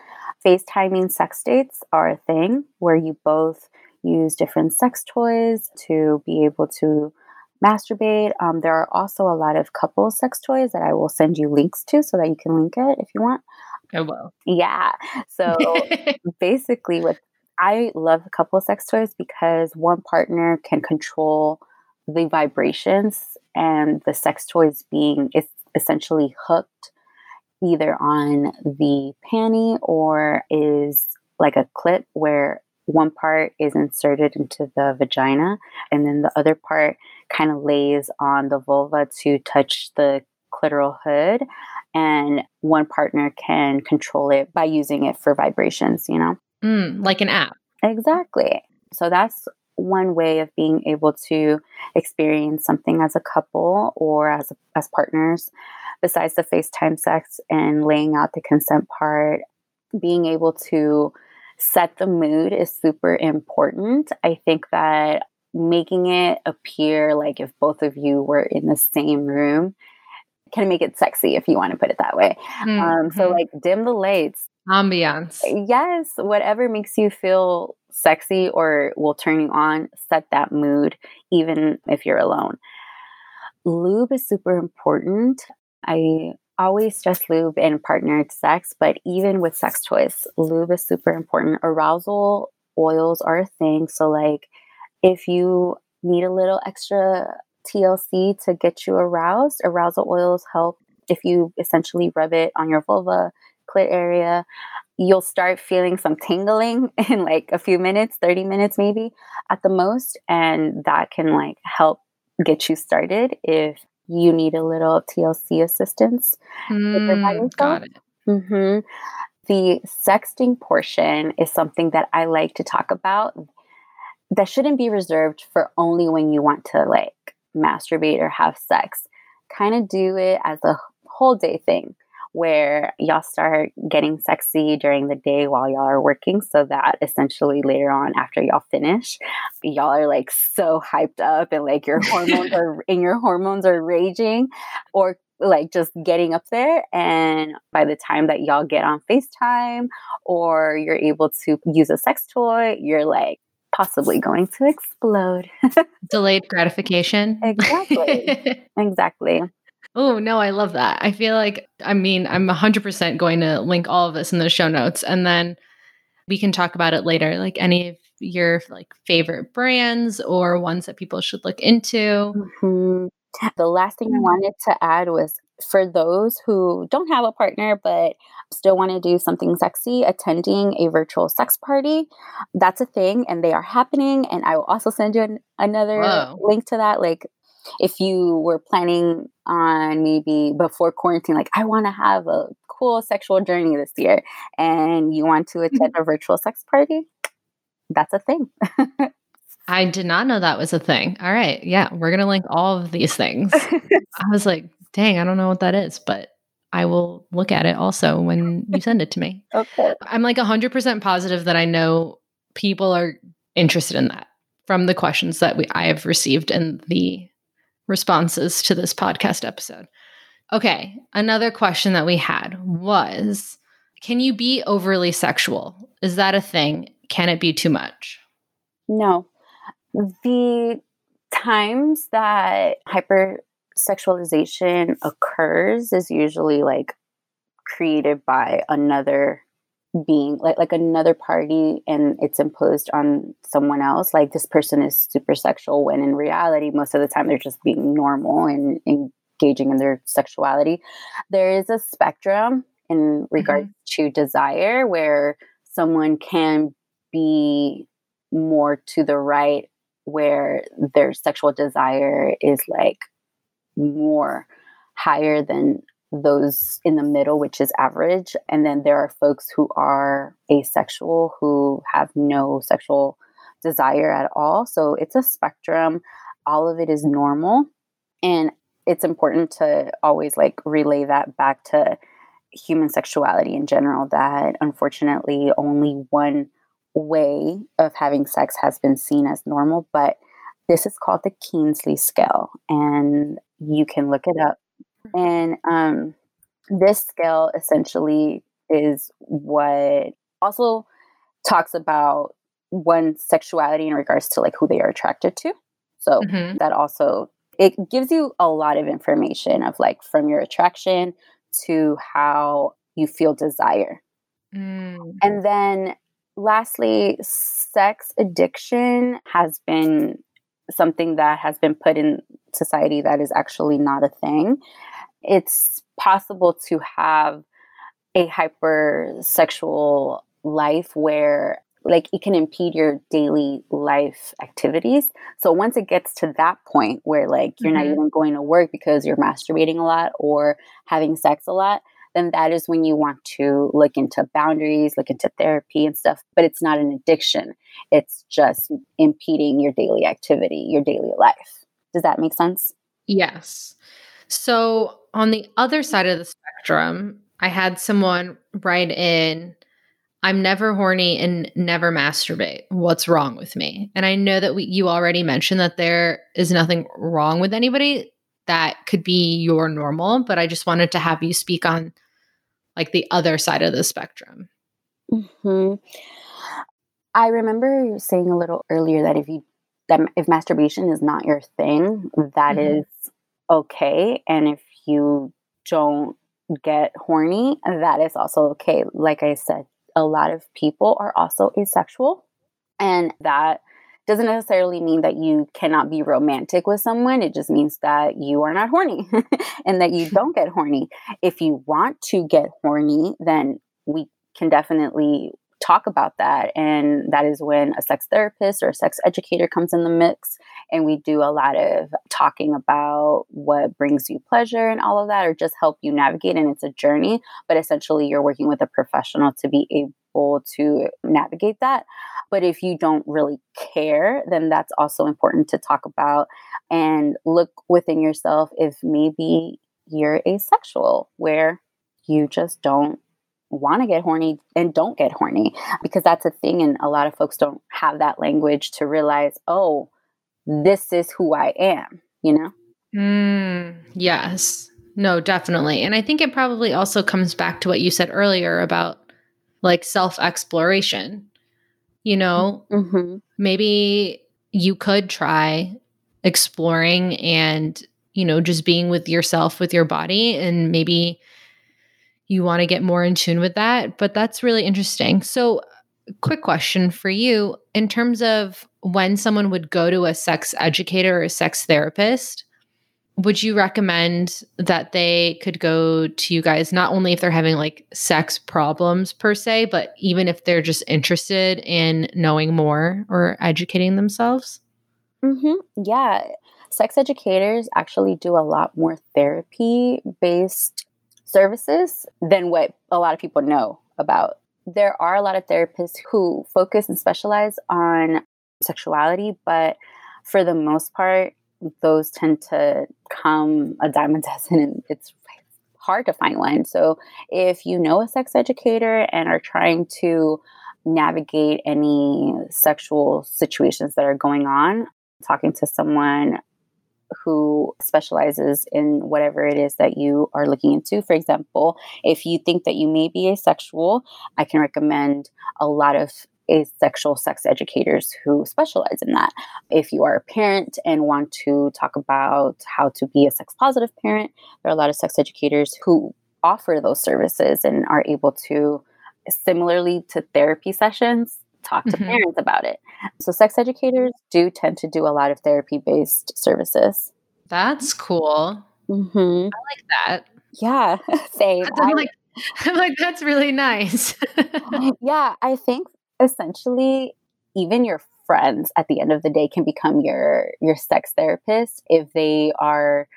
FaceTiming sex dates are a thing where you both use different sex toys to be able to masturbate. Um, there are also a lot of couple sex toys that I will send you links to so that you can link it if you want. I will. Yeah. So [laughs] basically, with I love couple sex toys because one partner can control the vibrations and the sex toys being is essentially hooked either on the panty or is like a clip where one part is inserted into the vagina and then the other part kind of lays on the vulva to touch the clitoral hood and one partner can control it by using it for vibrations you know? Mm, like an app. Exactly. So that's one way of being able to experience something as a couple or as as partners. Besides the FaceTime sex and laying out the consent part being able to set the mood is super important. I think that making it appear like if both of you were in the same room can make it sexy if you want to put it that way. Mm-hmm. Um, so like dim the lights, ambiance. Yes, whatever makes you feel sexy or will turn you on, set that mood even if you're alone. Lube is super important. I always stress lube in partnered sex, but even with sex toys, lube is super important. Arousal oils are a thing. So, like, if you need a little extra TLC to get you aroused, arousal oils help. If you essentially rub it on your vulva, clit area, you'll start feeling some tingling [laughs] in like a few minutes, 30 minutes maybe at the most. And that can like help get you started if you need a little TLC assistance. Mm, got it. Mm-hmm. The sexting portion is something that I like to talk about that shouldn't be reserved for only when you want to like masturbate or have sex. Kind of do it as a whole day thing where y'all start getting sexy during the day while y'all are working so that essentially later on after y'all finish y'all are like so hyped up and like your hormones [laughs] are and your hormones are raging or like just getting up there and by the time that y'all get on FaceTime or you're able to use a sex toy you're like possibly going to explode. [laughs] Delayed gratification. Exactly. [laughs] exactly. Oh, no, I love that. I feel like, I mean, I'm 100% going to link all of this in the show notes and then we can talk about it later. Like any of your like favorite brands or ones that people should look into. Mm-hmm. [laughs] The last thing I mm-hmm. wanted to add was for those who don't have a partner but still want to do something sexy, attending a virtual sex party, that's a thing and they are happening. And I will also send you an, another Whoa. link to that. Like, if you were planning on maybe before quarantine, like, I want to have a cool sexual journey this year, and you want to mm-hmm. attend a virtual sex party, that's a thing. [laughs] I did not know that was a thing. All right. Yeah. We're going to link all of these things. [laughs] I was like, dang, I don't know what that is, but I will look at it also when you send it to me. [laughs] okay. I'm like 100% positive that I know people are interested in that from the questions that we I have received and the responses to this podcast episode. Okay, another question that we had was can you be overly sexual? Is that a thing? Can it be too much? No. The times that hypersexualization occurs is usually like created by another being like like another party and it's imposed on someone else like this person is super sexual when in reality most of the time they're just being normal and engaging in their sexuality there is a spectrum in regard mm-hmm. to desire where someone can be more to the right where their sexual desire is like more higher than those in the middle, which is average. And then there are folks who are asexual who have no sexual desire at all. So it's a spectrum. All of it is normal. And it's important to always like relay that back to human sexuality in general that unfortunately only one way of having sex has been seen as normal. But this is called the Kinsey scale. And you can look it up. And um, this scale essentially is what also talks about one sexuality in regards to like who they are attracted to. So mm-hmm. that also it gives you a lot of information of like from your attraction to how you feel desire. Mm. And then lastly, sex addiction has been something that has been put in society that is actually not a thing. It's possible to have a hypersexual life where like it can impede your daily life activities. So once it gets to that point where like you're mm-hmm. not even going to work because you're masturbating a lot or having sex a lot, then that is when you want to look into boundaries, look into therapy and stuff. But it's not an addiction, it's just impeding your daily activity, your daily life. Does that make sense? Yes. So, on the other side of the spectrum, I had someone write in, I'm never horny and never masturbate. What's wrong with me? And I know that we, you already mentioned that there is nothing wrong with anybody that could be your normal, but I just wanted to have you speak on like the other side of the spectrum. Mm-hmm. I remember saying a little earlier that if you that if masturbation is not your thing, that mm-hmm. is okay, and if you don't get horny, that is also okay. Like I said, a lot of people are also asexual, and that doesn't necessarily mean that you cannot be romantic with someone. It just means that you are not horny [laughs] and that you [laughs] don't get horny. If you want to get horny, then we can definitely talk about that. And that is when a sex therapist or a sex educator comes in the mix. And we do a lot of talking about what brings you pleasure and all of that, or just help you navigate. And it's a journey, but essentially, you're working with a professional to be able to navigate that. But if you don't really care, then that's also important to talk about and look within yourself if maybe you're asexual, where you just don't want to get horny and don't get horny because that's a thing and a lot of folks don't have that language to realize oh this is who i am you know? Mm, yes. No definitely. And i think it probably also comes back to what you said earlier about like self exploration you know? Mm-hmm. maybe you could try exploring and you know just being with yourself with your body and maybe you want to get more in tune with that but that's really interesting. So quick question for you. In terms of when someone would go to a sex educator or a sex therapist would you recommend that they could go to you guys not only if they're having like sex problems per se, but even if they're just interested in knowing more or educating themselves? Mm-hmm. Yeah. Sex educators actually do a lot more therapy based services than what a lot of people know about. There are a lot of therapists who focus and specialize on sexuality, but for the most part, those tend to come a dime a dozen and it's hard to find one. So if you know a sex educator and are trying to navigate any sexual situations that are going on, talking to someone who specializes in whatever it is that you are looking into. For example, if you think that you may be asexual, I can recommend a lot of asexual sex educators who specialize in that. If you are a parent and want to talk about how to be a sex positive parent, there are a lot of sex educators who offer those services and are able to, similarly to therapy sessions, talk to mm-hmm. parents about it. So, sex educators do tend to do a lot of therapy based services. That's cool. Mm-hmm. I like that. Yeah, [laughs] same. [laughs] I'm like, [laughs] I'm like, that's really nice. yeah, I think essentially even your friends at the end of the day can become your your sex therapist if they are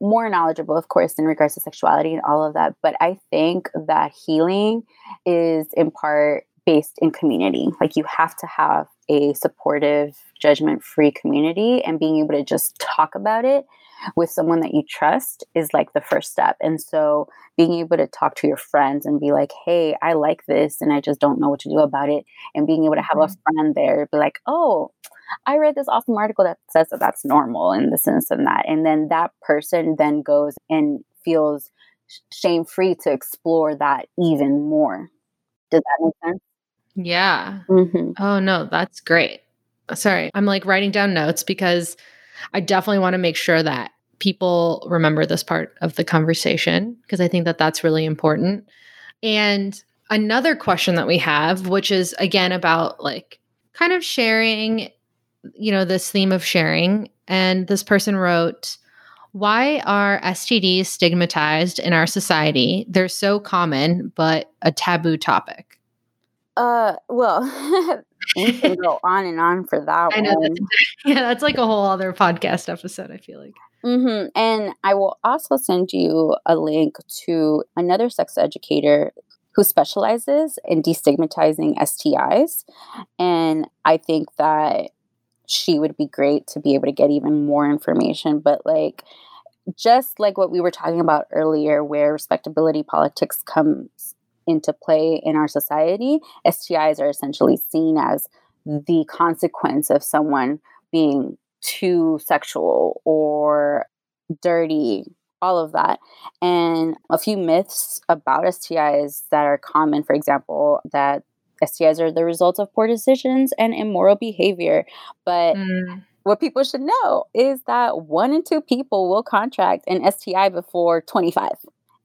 more knowledgeable of course in regards to sexuality and all of that. But i think that healing is in part based in community. Like you have to have a supportive judgment free community and being able to just talk about it with someone that you trust is like the first step. And so being able to talk to your friends and be like, hey, I like this and I just don't know what to do about it. And being able to have mm-hmm. a friend there be like, oh, I read this awesome article that says that that's normal in the sense and that. And then that person then goes and feels shame free to explore that even more. Does that make sense? Yeah. Mm-hmm. Oh, no, that's great. Sorry, I'm like writing down notes because I definitely want to make sure that people remember this part of the conversation because I think that that's really important. And another question that we have, which is again about like kind of sharing, you know, this theme of sharing. And this person wrote, why are STDs stigmatized in our society? They're so common, but a taboo topic. Uh, well, [laughs] we can go on and on for that I know. That's, [laughs] yeah, that's like a whole other podcast episode. I feel like. Mm-hmm. And I will also send you a link to another sex educator who specializes in destigmatizing STIs. And I think that she would be great to be able to get even more information. But like, just like what we were talking about earlier, where respectability politics comes into play in our society, STIs are essentially seen as the consequence of someone being too sexual or dirty, all of that. And a few myths about STIs that are common, for example, that STIs are the result of poor decisions and immoral behavior. But mm. what people should know is that one in two people will contract an STI before 25.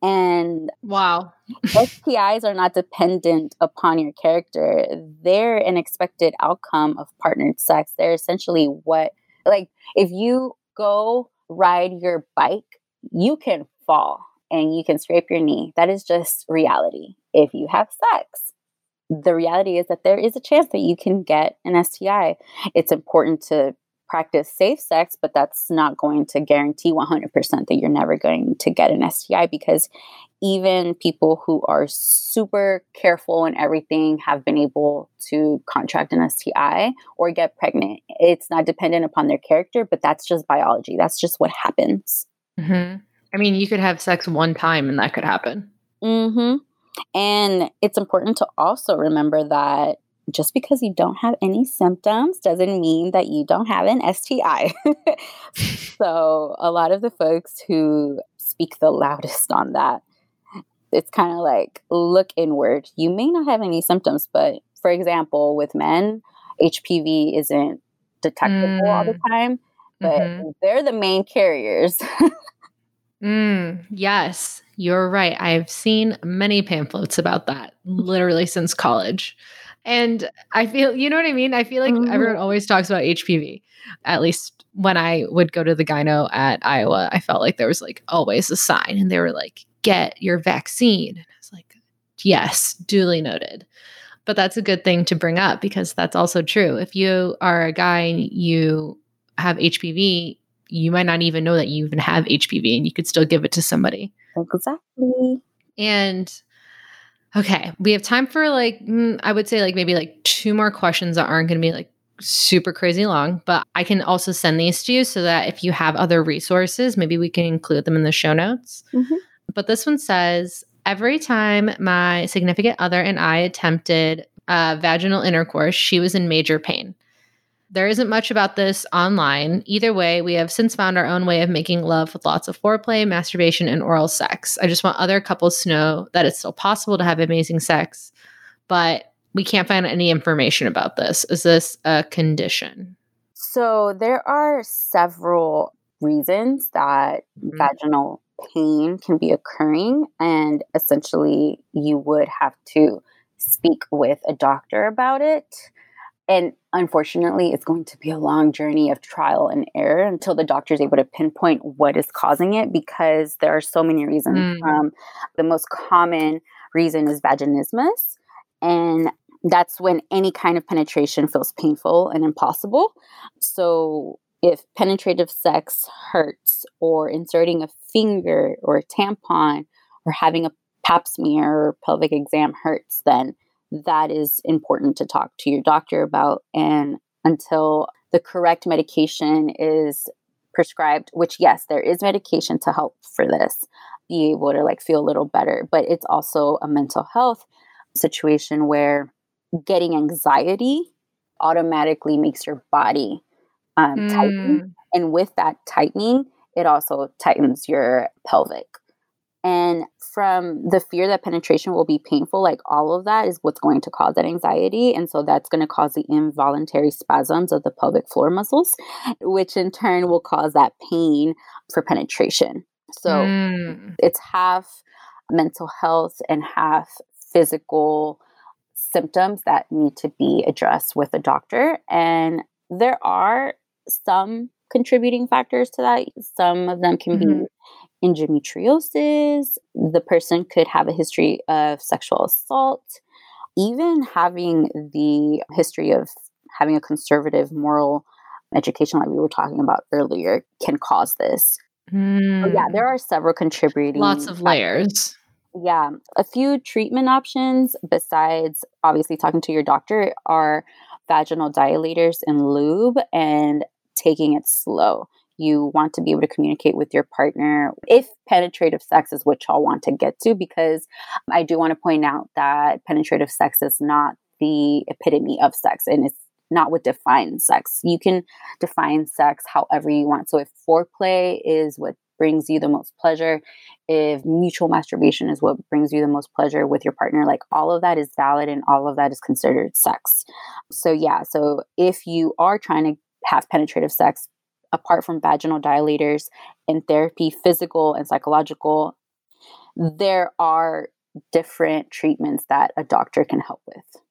And wow, STIs are not dependent upon your character. They're an expected outcome of partnered sex. They're essentially what, like, if you go ride your bike, you can fall and you can scrape your knee. That is just reality. If you have sex, the reality is that there is a chance that you can get an STI. It's important to practice safe sex, but that's not going to guarantee 100% that you're never going to get an STI because even people who are super careful and everything have been able to contract an STI or get pregnant. It's not dependent upon their character, but that's just biology. That's just what happens. Mm-hmm. I mean, you could have sex one time and that could happen. Mm-hmm. And it's important to also remember that just because you don't have any symptoms doesn't mean that you don't have an STI. [laughs] so, a lot of the folks who speak the loudest on that, it's kind of like look inward. You may not have any symptoms, but for example, with men, HPV isn't detectable mm. all the mm. time, but mm-hmm. they're the main carriers. mm, yes, you're right. I've seen many pamphlets about that literally since college. And I feel, you know what I mean? I feel like mm-hmm. everyone always talks about HPV. At least when I would go to the gyno at Iowa, I felt like there was like always a sign and they were like, get your vaccine. And I was like, yes, duly noted. But that's a good thing to bring up because that's also true. If you are a guy and you have HPV, you might not even know that you even have HPV and you could still give it to somebody. Exactly. And Okay, we have time for like mm, I would say like maybe like two more questions that aren't going to be like super crazy long, but I can also send these to you so that if you have other resources, maybe we can include them in the show notes. Mm-hmm. But this one says every time my significant other and I attempted uh, vaginal intercourse, she was in major pain. There isn't much about this online. Either way, we have since found our own way of making love with lots of foreplay, masturbation, and oral sex. I just want other couples to know that it's still possible to have amazing sex, but we can't find any information about this. Is this a condition? So, there are several reasons that mm-hmm. vaginal pain can be occurring, and essentially, you would have to speak with a doctor about it. And unfortunately, it's going to be a long journey of trial and error until the doctor is able to pinpoint what is causing it because there are so many reasons. Mm. Um, the most common reason is vaginismus. And that's when any kind of penetration feels painful and impossible. So, if penetrative sex hurts, or inserting a finger or a tampon, or having a pap smear or pelvic exam hurts, then that is important to talk to your doctor about. And until the correct medication is prescribed, which, yes, there is medication to help for this, be able to like feel a little better. But it's also a mental health situation where getting anxiety automatically makes your body um, mm. tighten. And with that tightening, it also tightens your pelvic. And from the fear that penetration will be painful, like all of that is what's going to cause that anxiety. And so that's going to cause the involuntary spasms of the pelvic floor muscles, which in turn will cause that pain for penetration. So mm. it's half mental health and half physical symptoms that need to be addressed with a doctor. And there are some contributing factors to that. Some of them can mm-hmm. be endometriosis. The person could have a history of sexual assault. even having the history of having a conservative moral education, like we were talking about earlier, can cause this. Mm. yeah, there are several contributing. Lots of layers. Yeah. A few treatment options besides obviously talking to your doctor are vaginal dilators and lube and taking it slow. You want to be able to communicate with your partner if penetrative sex is what y'all want to get to, because I do want to point out that penetrative sex is not the epitome of sex and it's not what defines sex. You can define sex however you want. So if foreplay is what brings you the most pleasure, if mutual masturbation is what brings you the most pleasure with your partner, like all of that is valid and all of that is considered sex. So, yeah, so if you are trying to have penetrative sex, apart from vaginal dilators and therapy, physical and psychological, there are different treatments that a doctor can help with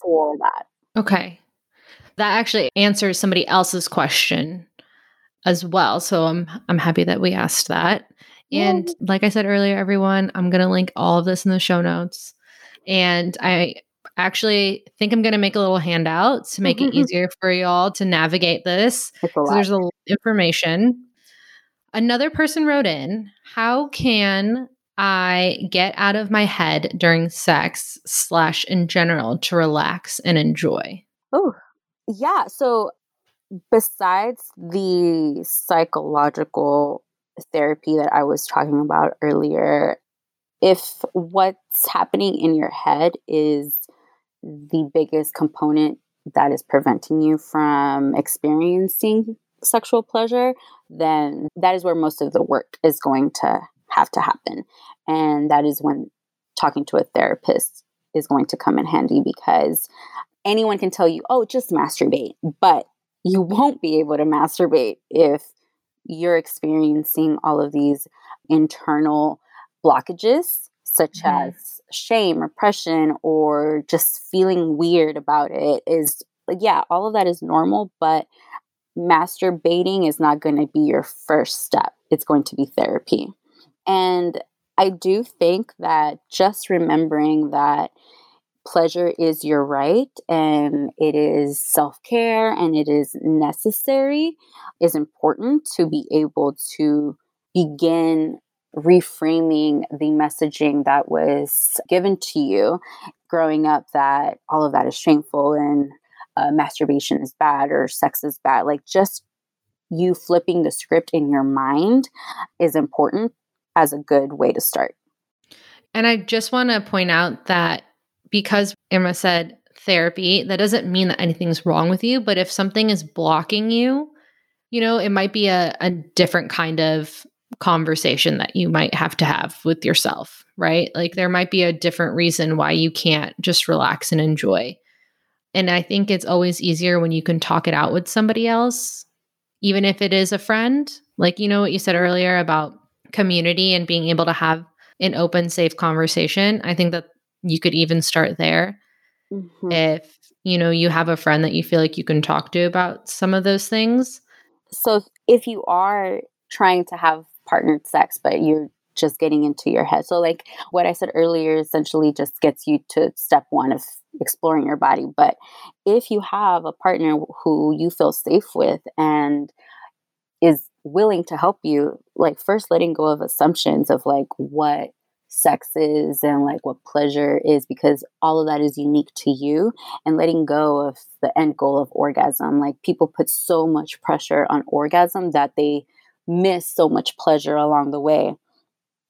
for that. Okay. That actually answers somebody else's question as well. So I'm I'm happy that we asked that. And like I said earlier, everyone, I'm going to link all of this in the show notes. And I actually think I'm going to make a little handout to make it mm-hmm. easier for y'all to navigate this. There's a lot of information. Another person wrote in, how can I get out of my head during sex slash in general to relax and enjoy? Oh, yeah. So besides the psychological therapy that I was talking about earlier, if what's happening in your head is the biggest component that is preventing you from experiencing sexual pleasure, then that is where most of the work is going to have to happen. And that is when talking to a therapist is going to come in handy because anyone can tell you, oh, just masturbate. But you won't be able to masturbate if you're experiencing all of these internal blockages, such mm-hmm. as shame, repression, or just feeling weird about it. Is like, yeah, all of that is normal, but masturbating is not going to be your first step. It's going to be therapy. And I do think that just remembering that pleasure is your right and it is self care and it is necessary is important to be able to begin reframing the messaging that was given to you growing up that all of that is shameful and uh, masturbation is bad or sex is bad. Like just you flipping the script in your mind is important as a good way to start. And I just want to point out that because Irma said therapy, that doesn't mean that anything's wrong with you. But if something is blocking you, you know, it might be a, a different kind of conversation that you might have to have with yourself, right? Like there might be a different reason why you can't just relax and enjoy. And I think it's always easier when you can talk it out with somebody else, even if it is a friend. Like, you know, what you said earlier about community and being able to have an open, safe conversation. I think that you could even start there. Mm-hmm. If, you know, you have a friend that you feel like you can talk to about some of those things. So if you are trying to have partnered sex, but you're just getting into your head. So, like what I said earlier, essentially just gets you to step one of exploring your body. But if you have a partner who you feel safe with and is willing to help you, like first letting go of assumptions of like what sex is and like what pleasure is because all of that is unique to you and letting go of the end goal of orgasm like people put so much pressure on orgasm that they miss so much pleasure along the way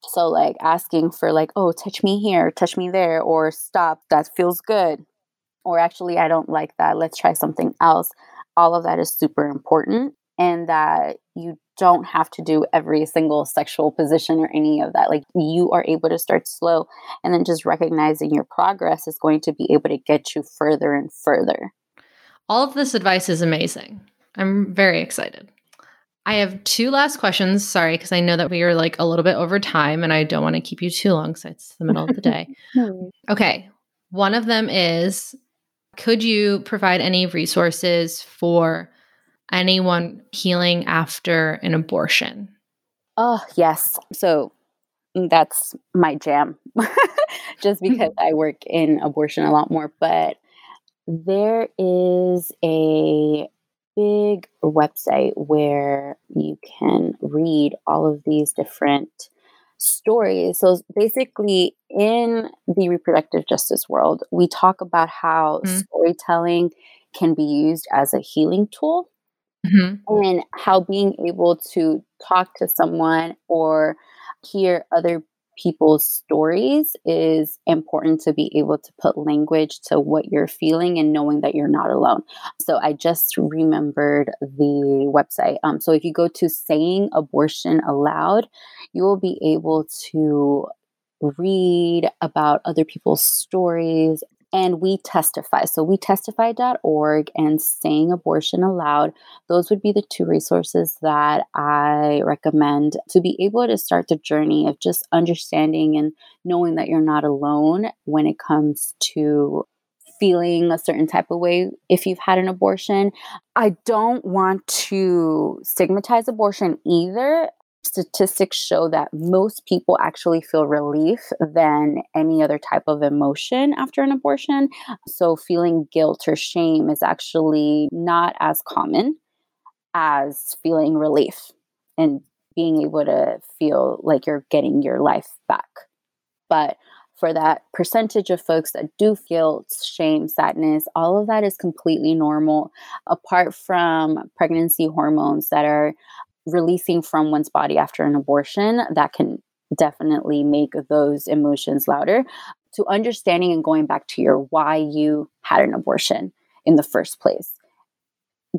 so like asking for like oh touch me here touch me there or stop that feels good or actually i don't like that let's try something else all of that is super important and that you don't have to do every single sexual position or any of that. Like you are able to start slow and then just recognizing your progress is going to be able to get you further and further. All of this advice is amazing. I'm very excited. I have two last questions. Sorry, because I know that we are like a little bit over time and I don't want to keep you too long so it's the middle of the day. [laughs] okay. One of them is Could you provide any resources for anyone healing after an abortion? Oh, yes. So, mm, that's my jam [laughs] just mm-hmm. because I work in abortion a lot more. But there is a big website where you can read all of these different stories. So basically, in the reproductive justice world, we talk about how mm-hmm. storytelling can be used as a healing tool. Mm-hmm. And how being able to talk to someone or hear other people's stories is important to be able to put language to what you're feeling and knowing that you're not alone. So I just remembered the website. Um, so if you go to saying abortion aloud, you will be able to read about other people's stories and we testify. So we testify.org and saying abortion aloud. Those would be the two resources that I recommend to be able to start the journey of just understanding and knowing that you're not alone when it comes to feeling a certain type of way if you've had an abortion. I don't want to stigmatize abortion either statistics show that most people actually feel relief than any other type of emotion after an abortion. So, feeling guilt or shame is actually not as common as feeling relief and being able to feel like you're getting your life back. But for that percentage of folks that do feel shame, sadness, all of that is completely normal, apart from pregnancy hormones that are releasing from one's body after an abortion that can definitely make those emotions louder. To understanding and going back to your why you had an abortion in the first place.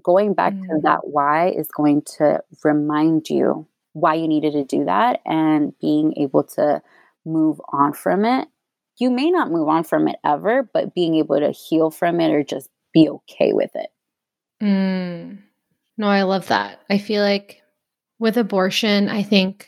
Going back mm. to that why is going to remind you why you needed to do that and being able to move on from it. You may not move on from it ever but being able to heal from it or just be okay with it. Mm. no i love that. I feel like with abortion, I think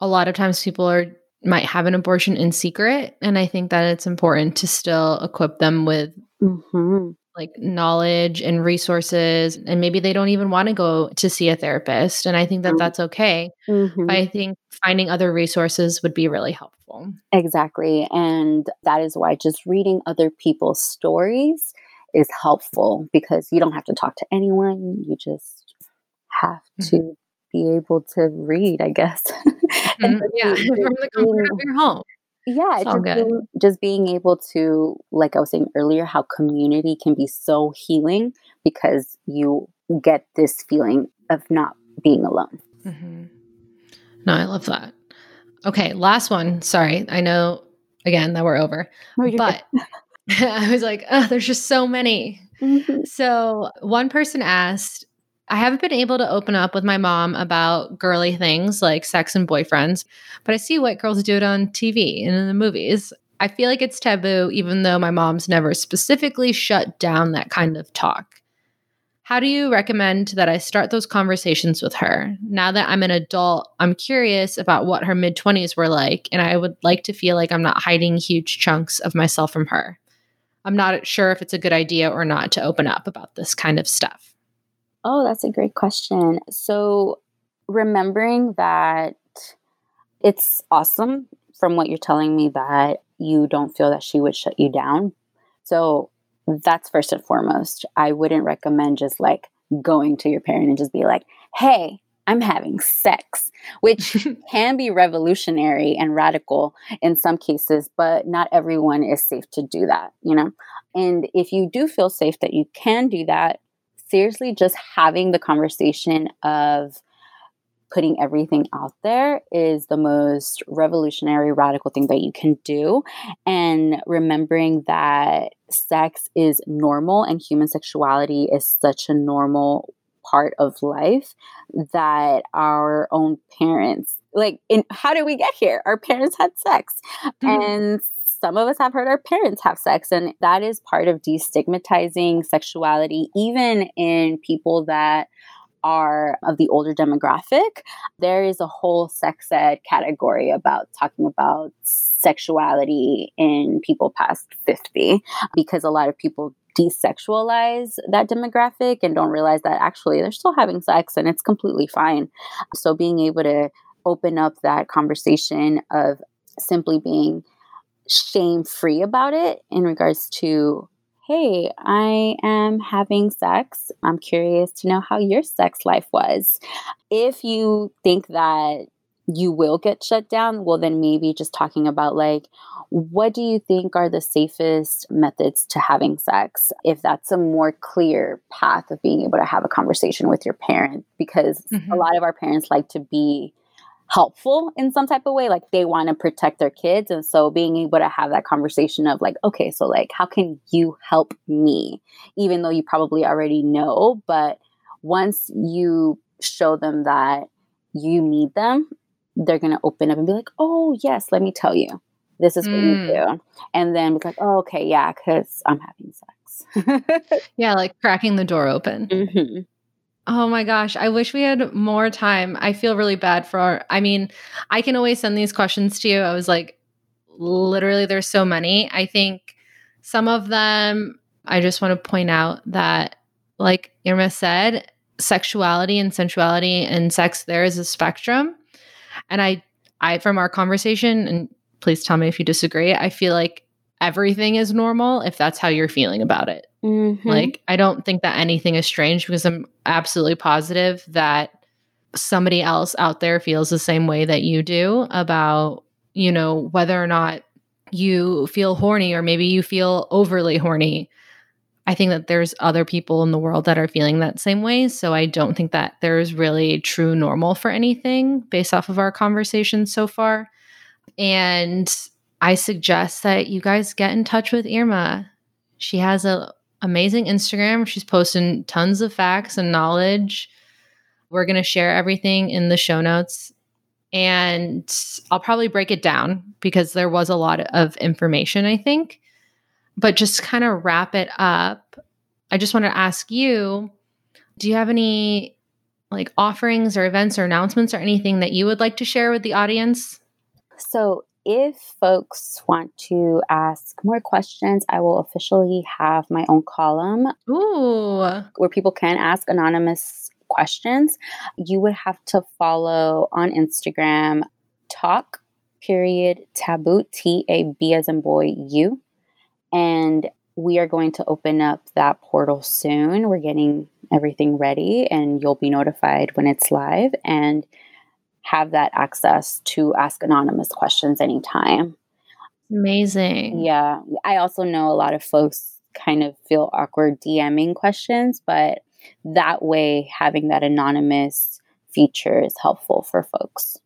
a lot of times people are might have an abortion in secret, and I think that it's important to still equip them with mm-hmm. like knowledge and resources, and maybe they don't even want to go to see a therapist, and I think that mm-hmm. that's okay. Mm-hmm. I think finding other resources would be really helpful. Exactly, and that is why just reading other people's stories is helpful because you don't have to talk to anyone; you just have mm-hmm. to be able to read, I guess. [laughs] Mm-hmm. yeah, from the comfort of your home. Yeah, just being, just being able to, like I was saying earlier, how community can be so healing because you get this feeling of not being alone. Mm-hmm. No, I love that. Okay, last one. Sorry, I know again that we're over, no, but [laughs] I was like, oh, there's just so many. [laughs] Mm-hmm. So one person asked, I haven't been able to open up with my mom about girly things like sex and boyfriends, but I see white girls do it on TV and in the movies. I feel like it's taboo, even though my mom's never specifically shut down that kind of talk. How do you recommend that I start those conversations with her? Now that I'm an adult, I'm curious about what her mid 20s were like, and I would like to feel like I'm not hiding huge chunks of myself from her. I'm not sure if it's a good idea or not to open up about this kind of stuff. Oh, that's a great question. So, remembering that it's awesome from what you're telling me that you don't feel that she would shut you down. So, that's first and foremost. I wouldn't recommend just like going to your parent and just be like, hey, I'm having sex, which [laughs] can be revolutionary and radical in some cases, but not everyone is safe to do that, you know? And if you do feel safe that you can do that, seriously, just having the conversation of putting everything out there is the most revolutionary, radical thing that you can do. And remembering that sex is normal and human sexuality is such a normal part of life that our own parents like in how did we get here our parents had sex mm-hmm. and some of us have heard our parents have sex, and that is part of destigmatizing sexuality, even in people that are of the older demographic. There is a whole sex ed category about talking about sexuality in people past 50 because a lot of people desexualize that demographic and don't realize that actually they're still having sex and it's completely fine. So being able to open up that conversation of simply being shame free about it in regards to hey, I am having sex. I'm curious to know how your sex life was. If you think that you will get shut down, well, then maybe just talking about like, what do you think are the safest methods to having sex? If that's a more clear path of being able to have a conversation with your parent, because mm-hmm. a lot of our parents like to be helpful in some type of way like they want to protect their kids and so being able to have that conversation of like okay so like how can you help me? Even though you probably already know but once you show them that you need them they're going to open up and be like oh yes let me tell you. This is what mm. you do. And then it's like oh okay yeah because i'm having sex. [laughs] Yeah like cracking the door open. Mm-hmm. Oh my gosh, I wish we had more time. I feel really bad for our, I mean, I can always send these questions to you. I was like, literally, there's so many. I think some of them, I just want to point out that, like Irma said, sexuality and sensuality and sex, there is a spectrum. And I, I, from our conversation, and please tell me if you disagree, I feel like everything is normal if that's how you're feeling about it. Mm-hmm. Like, I don't think that anything is strange because I'm absolutely positive that somebody else out there feels the same way that you do about, you know, whether or not you feel horny or maybe you feel overly horny. I think that there's other people in the world that are feeling that same way. So I don't think that there's really true normal for anything based off of our conversation so far. And I suggest that you guys get in touch with Irma. She has an amazing Instagram. She's posting tons of facts and knowledge. We're going to share everything in the show notes. And I'll probably break it down because there was a lot of information, I think. But just kind of wrap it up, I just want to ask you do you have any like offerings or events or announcements or anything that you would like to share with the audience? So, if folks want to ask more questions, I will officially have my own column Ooh. where people can ask anonymous questions. You would have to follow on Instagram talk period taboo T A B as in boy U. And we are going to open up that portal soon. We're getting everything ready and you'll be notified when it's live. And have that access to ask anonymous questions anytime. Amazing. Yeah. I also know a lot of folks kind of feel awkward DMing questions, but that way having that anonymous feature is helpful for folks.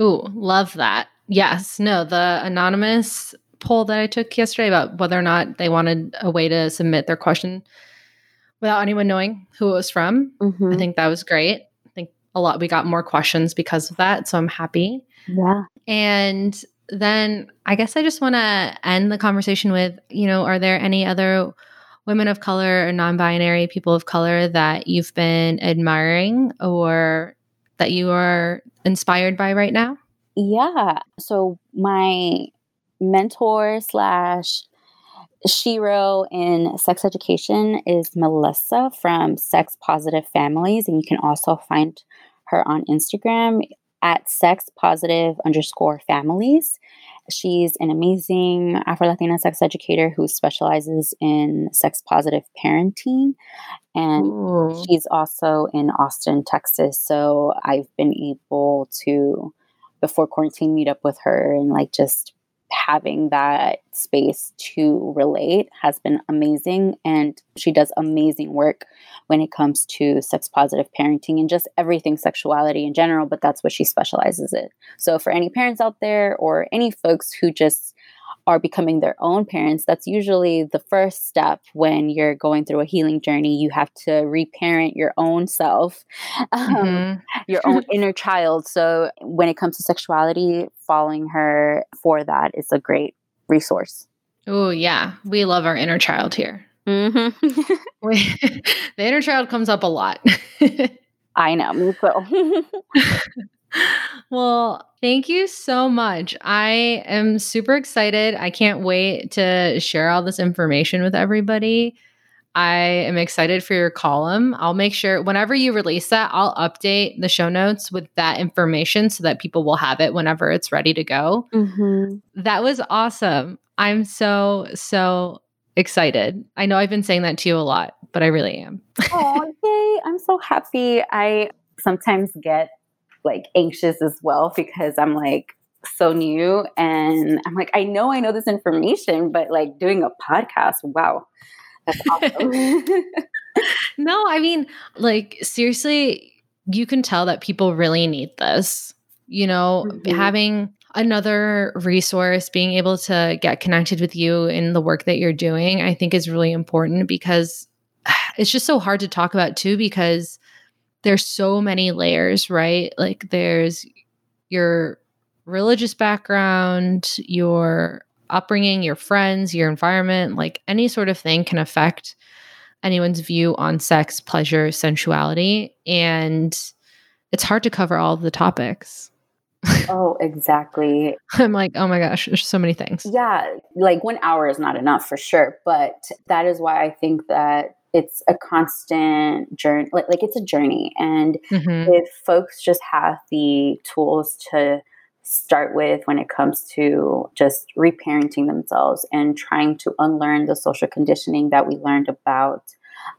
Ooh, love that. Yes. No, the anonymous poll that I took yesterday about whether or not they wanted a way to submit their question without anyone knowing who it was from. Mm-hmm. I think that was great a lot. We got more questions because of that so i'm happy. Yeah. And then i guess i just want to end the conversation with you know are there any other women of color or non-binary people of color that you've been admiring or that you are inspired by right now? Yeah. So my mentor slash shero in sex education is Melissa from Sex Positive Families, and you can also find her on Instagram at sex positive underscore families. She's an amazing Afro Latina sex educator who specializes in sex positive parenting. And Ooh. she's also in Austin, Texas. So I've been able to, before quarantine, meet up with her and like just having that space to relate has been amazing. And she does amazing work when it comes to sex positive parenting and just everything sexuality in general, but that's what she specializes in. So, for any parents out there or any folks who just are becoming their own parents, that's usually the first step when you're going through a healing journey. You have to reparent your own self, [laughs] um, mm-hmm. your own inner child. So, when it comes to sexuality, following her for that is a great resource. Oh, yeah. We love our inner child here. Mm-hmm. [laughs] [laughs] the inner child comes up a lot. I know, me too. Well, thank you so much. I am super excited. I can't wait to share all this information with everybody. I am excited for your column. I'll make sure whenever you release that, I'll update the show notes with that information so that people will have it whenever it's ready to go. Mm-hmm. That was awesome. I'm so, so excited. I know I've been saying that to you a lot, but I really am. oh, [laughs] yay. I'm so happy. I sometimes get like anxious as well because I'm like, so new and I'm like, I know I know this information, but like doing a podcast, wow that's awesome. [laughs] no, I mean, like, seriously, you can tell that people really need this. You know, mm-hmm. having another resource, being able to get connected with you in the work that you're doing, I think is really important because [sighs] it's just so hard to talk about too, because there's so many layers, right? Like, there's your religious background, your upbringing, your friends, your environment, like any sort of thing can affect anyone's view on sex, pleasure, sensuality. And it's hard to cover all the topics. oh, exactly. [laughs] I'm like, oh my gosh, there's so many things. Yeah, like one hour is not enough for sure. But that is why I think that it's a constant journey. Like, like it's a journey. And mm-hmm. if folks just have the tools to start with when it comes to just reparenting themselves and trying to unlearn the social conditioning that we learned about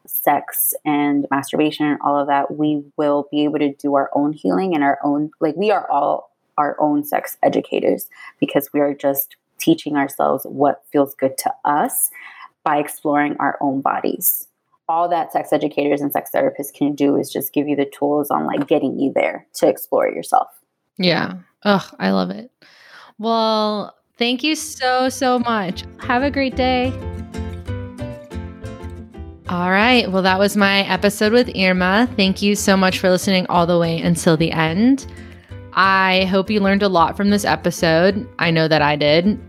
sex and masturbation and all of that, we will be able to do our own healing and our own, like, we are all our own sex educators because we are just teaching ourselves what feels good to us by exploring our own bodies. All that sex educators and sex therapists can do is just give you the tools on like getting you there to explore yourself. Yeah. Oh, I love it. Well, thank you so, so much. Have a great day. All right. Well, that was my episode with Irma. Thank you so much for listening all the way until the end. I hope you learned a lot from this episode. I know that I did.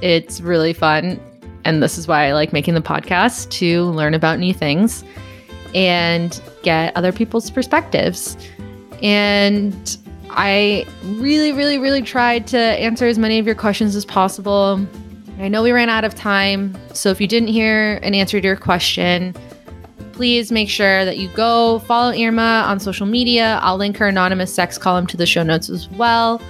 It's really fun. And this is why I like making the podcast to learn about new things and get other people's perspectives. And I really, really, really tried to answer as many of your questions as possible. I know we ran out of time, so if you didn't hear an answer to your question, please make sure that you go follow Irma on social media. I'll link her anonymous sex column to the show notes as well.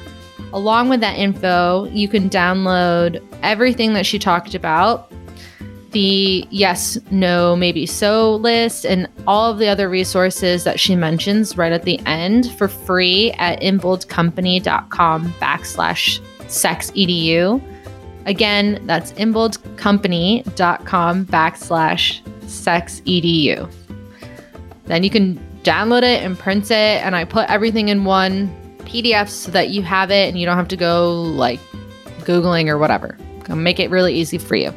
Along with that info, you can download everything that she talked about the yes, no, maybe so list and all of the other resources that she mentions right at the end for free at inboldcompany.com backslash sexedu. Again, that's inboldcompany.com backslash sexedu. Then you can download it and print it, and I put everything in one PDF so that you have it and you don't have to go like Googling or whatever. I'll make it really easy for you.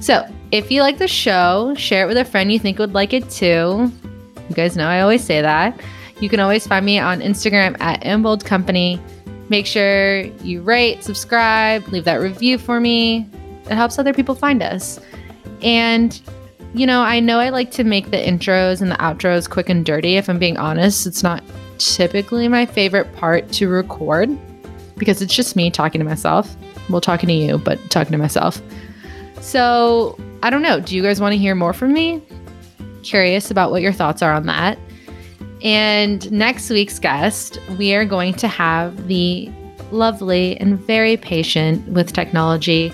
So, if you like the show, share it with a friend you think would like it too. You guys know I always say that. You can always find me on Instagram at InBold Company. Make sure you rate, subscribe, leave that review for me. It helps other people find us. And, you know, I know I like to make the intros and the outros quick and dirty. If I'm being honest, it's not typically my favorite part to record because it's just me talking to myself. Well, talking to you, but talking to myself. So I don't know. Do you guys want to hear more from me? Curious about what your thoughts are on that. And next week's guest, we are going to have the lovely and very patient with technology,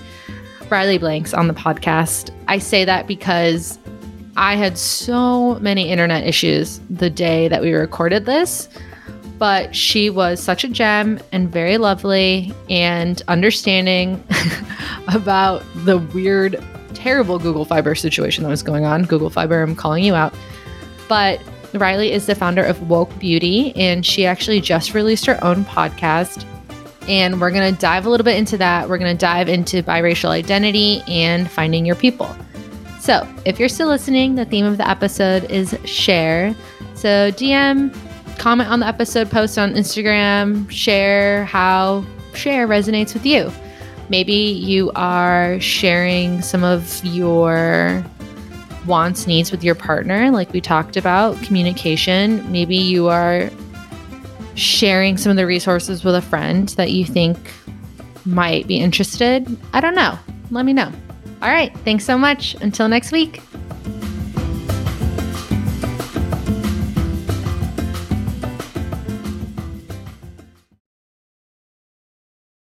Riley Blanks, on the podcast. I say that because I had so many internet issues the day that we recorded this, but she was such a gem and very lovely and understanding [laughs] about the weird, terrible Google Fiber situation that was going on. Google Fiber, I'm calling you out. But Riley is the founder of Woke Beauty, and she actually just released her own podcast. And we're going to dive a little bit into that. We're going to dive into biracial identity and finding your people. So, if you're still listening, the theme of the episode is share. So, DM, comment on the episode, post on Instagram, share how share resonates with you. Maybe you are sharing some of your wants, needs with your partner, like we talked about, communication. Maybe you are sharing some of the resources with a friend that you think might be interested. I don't know. Let me know. All right. Thanks so much. Until next week.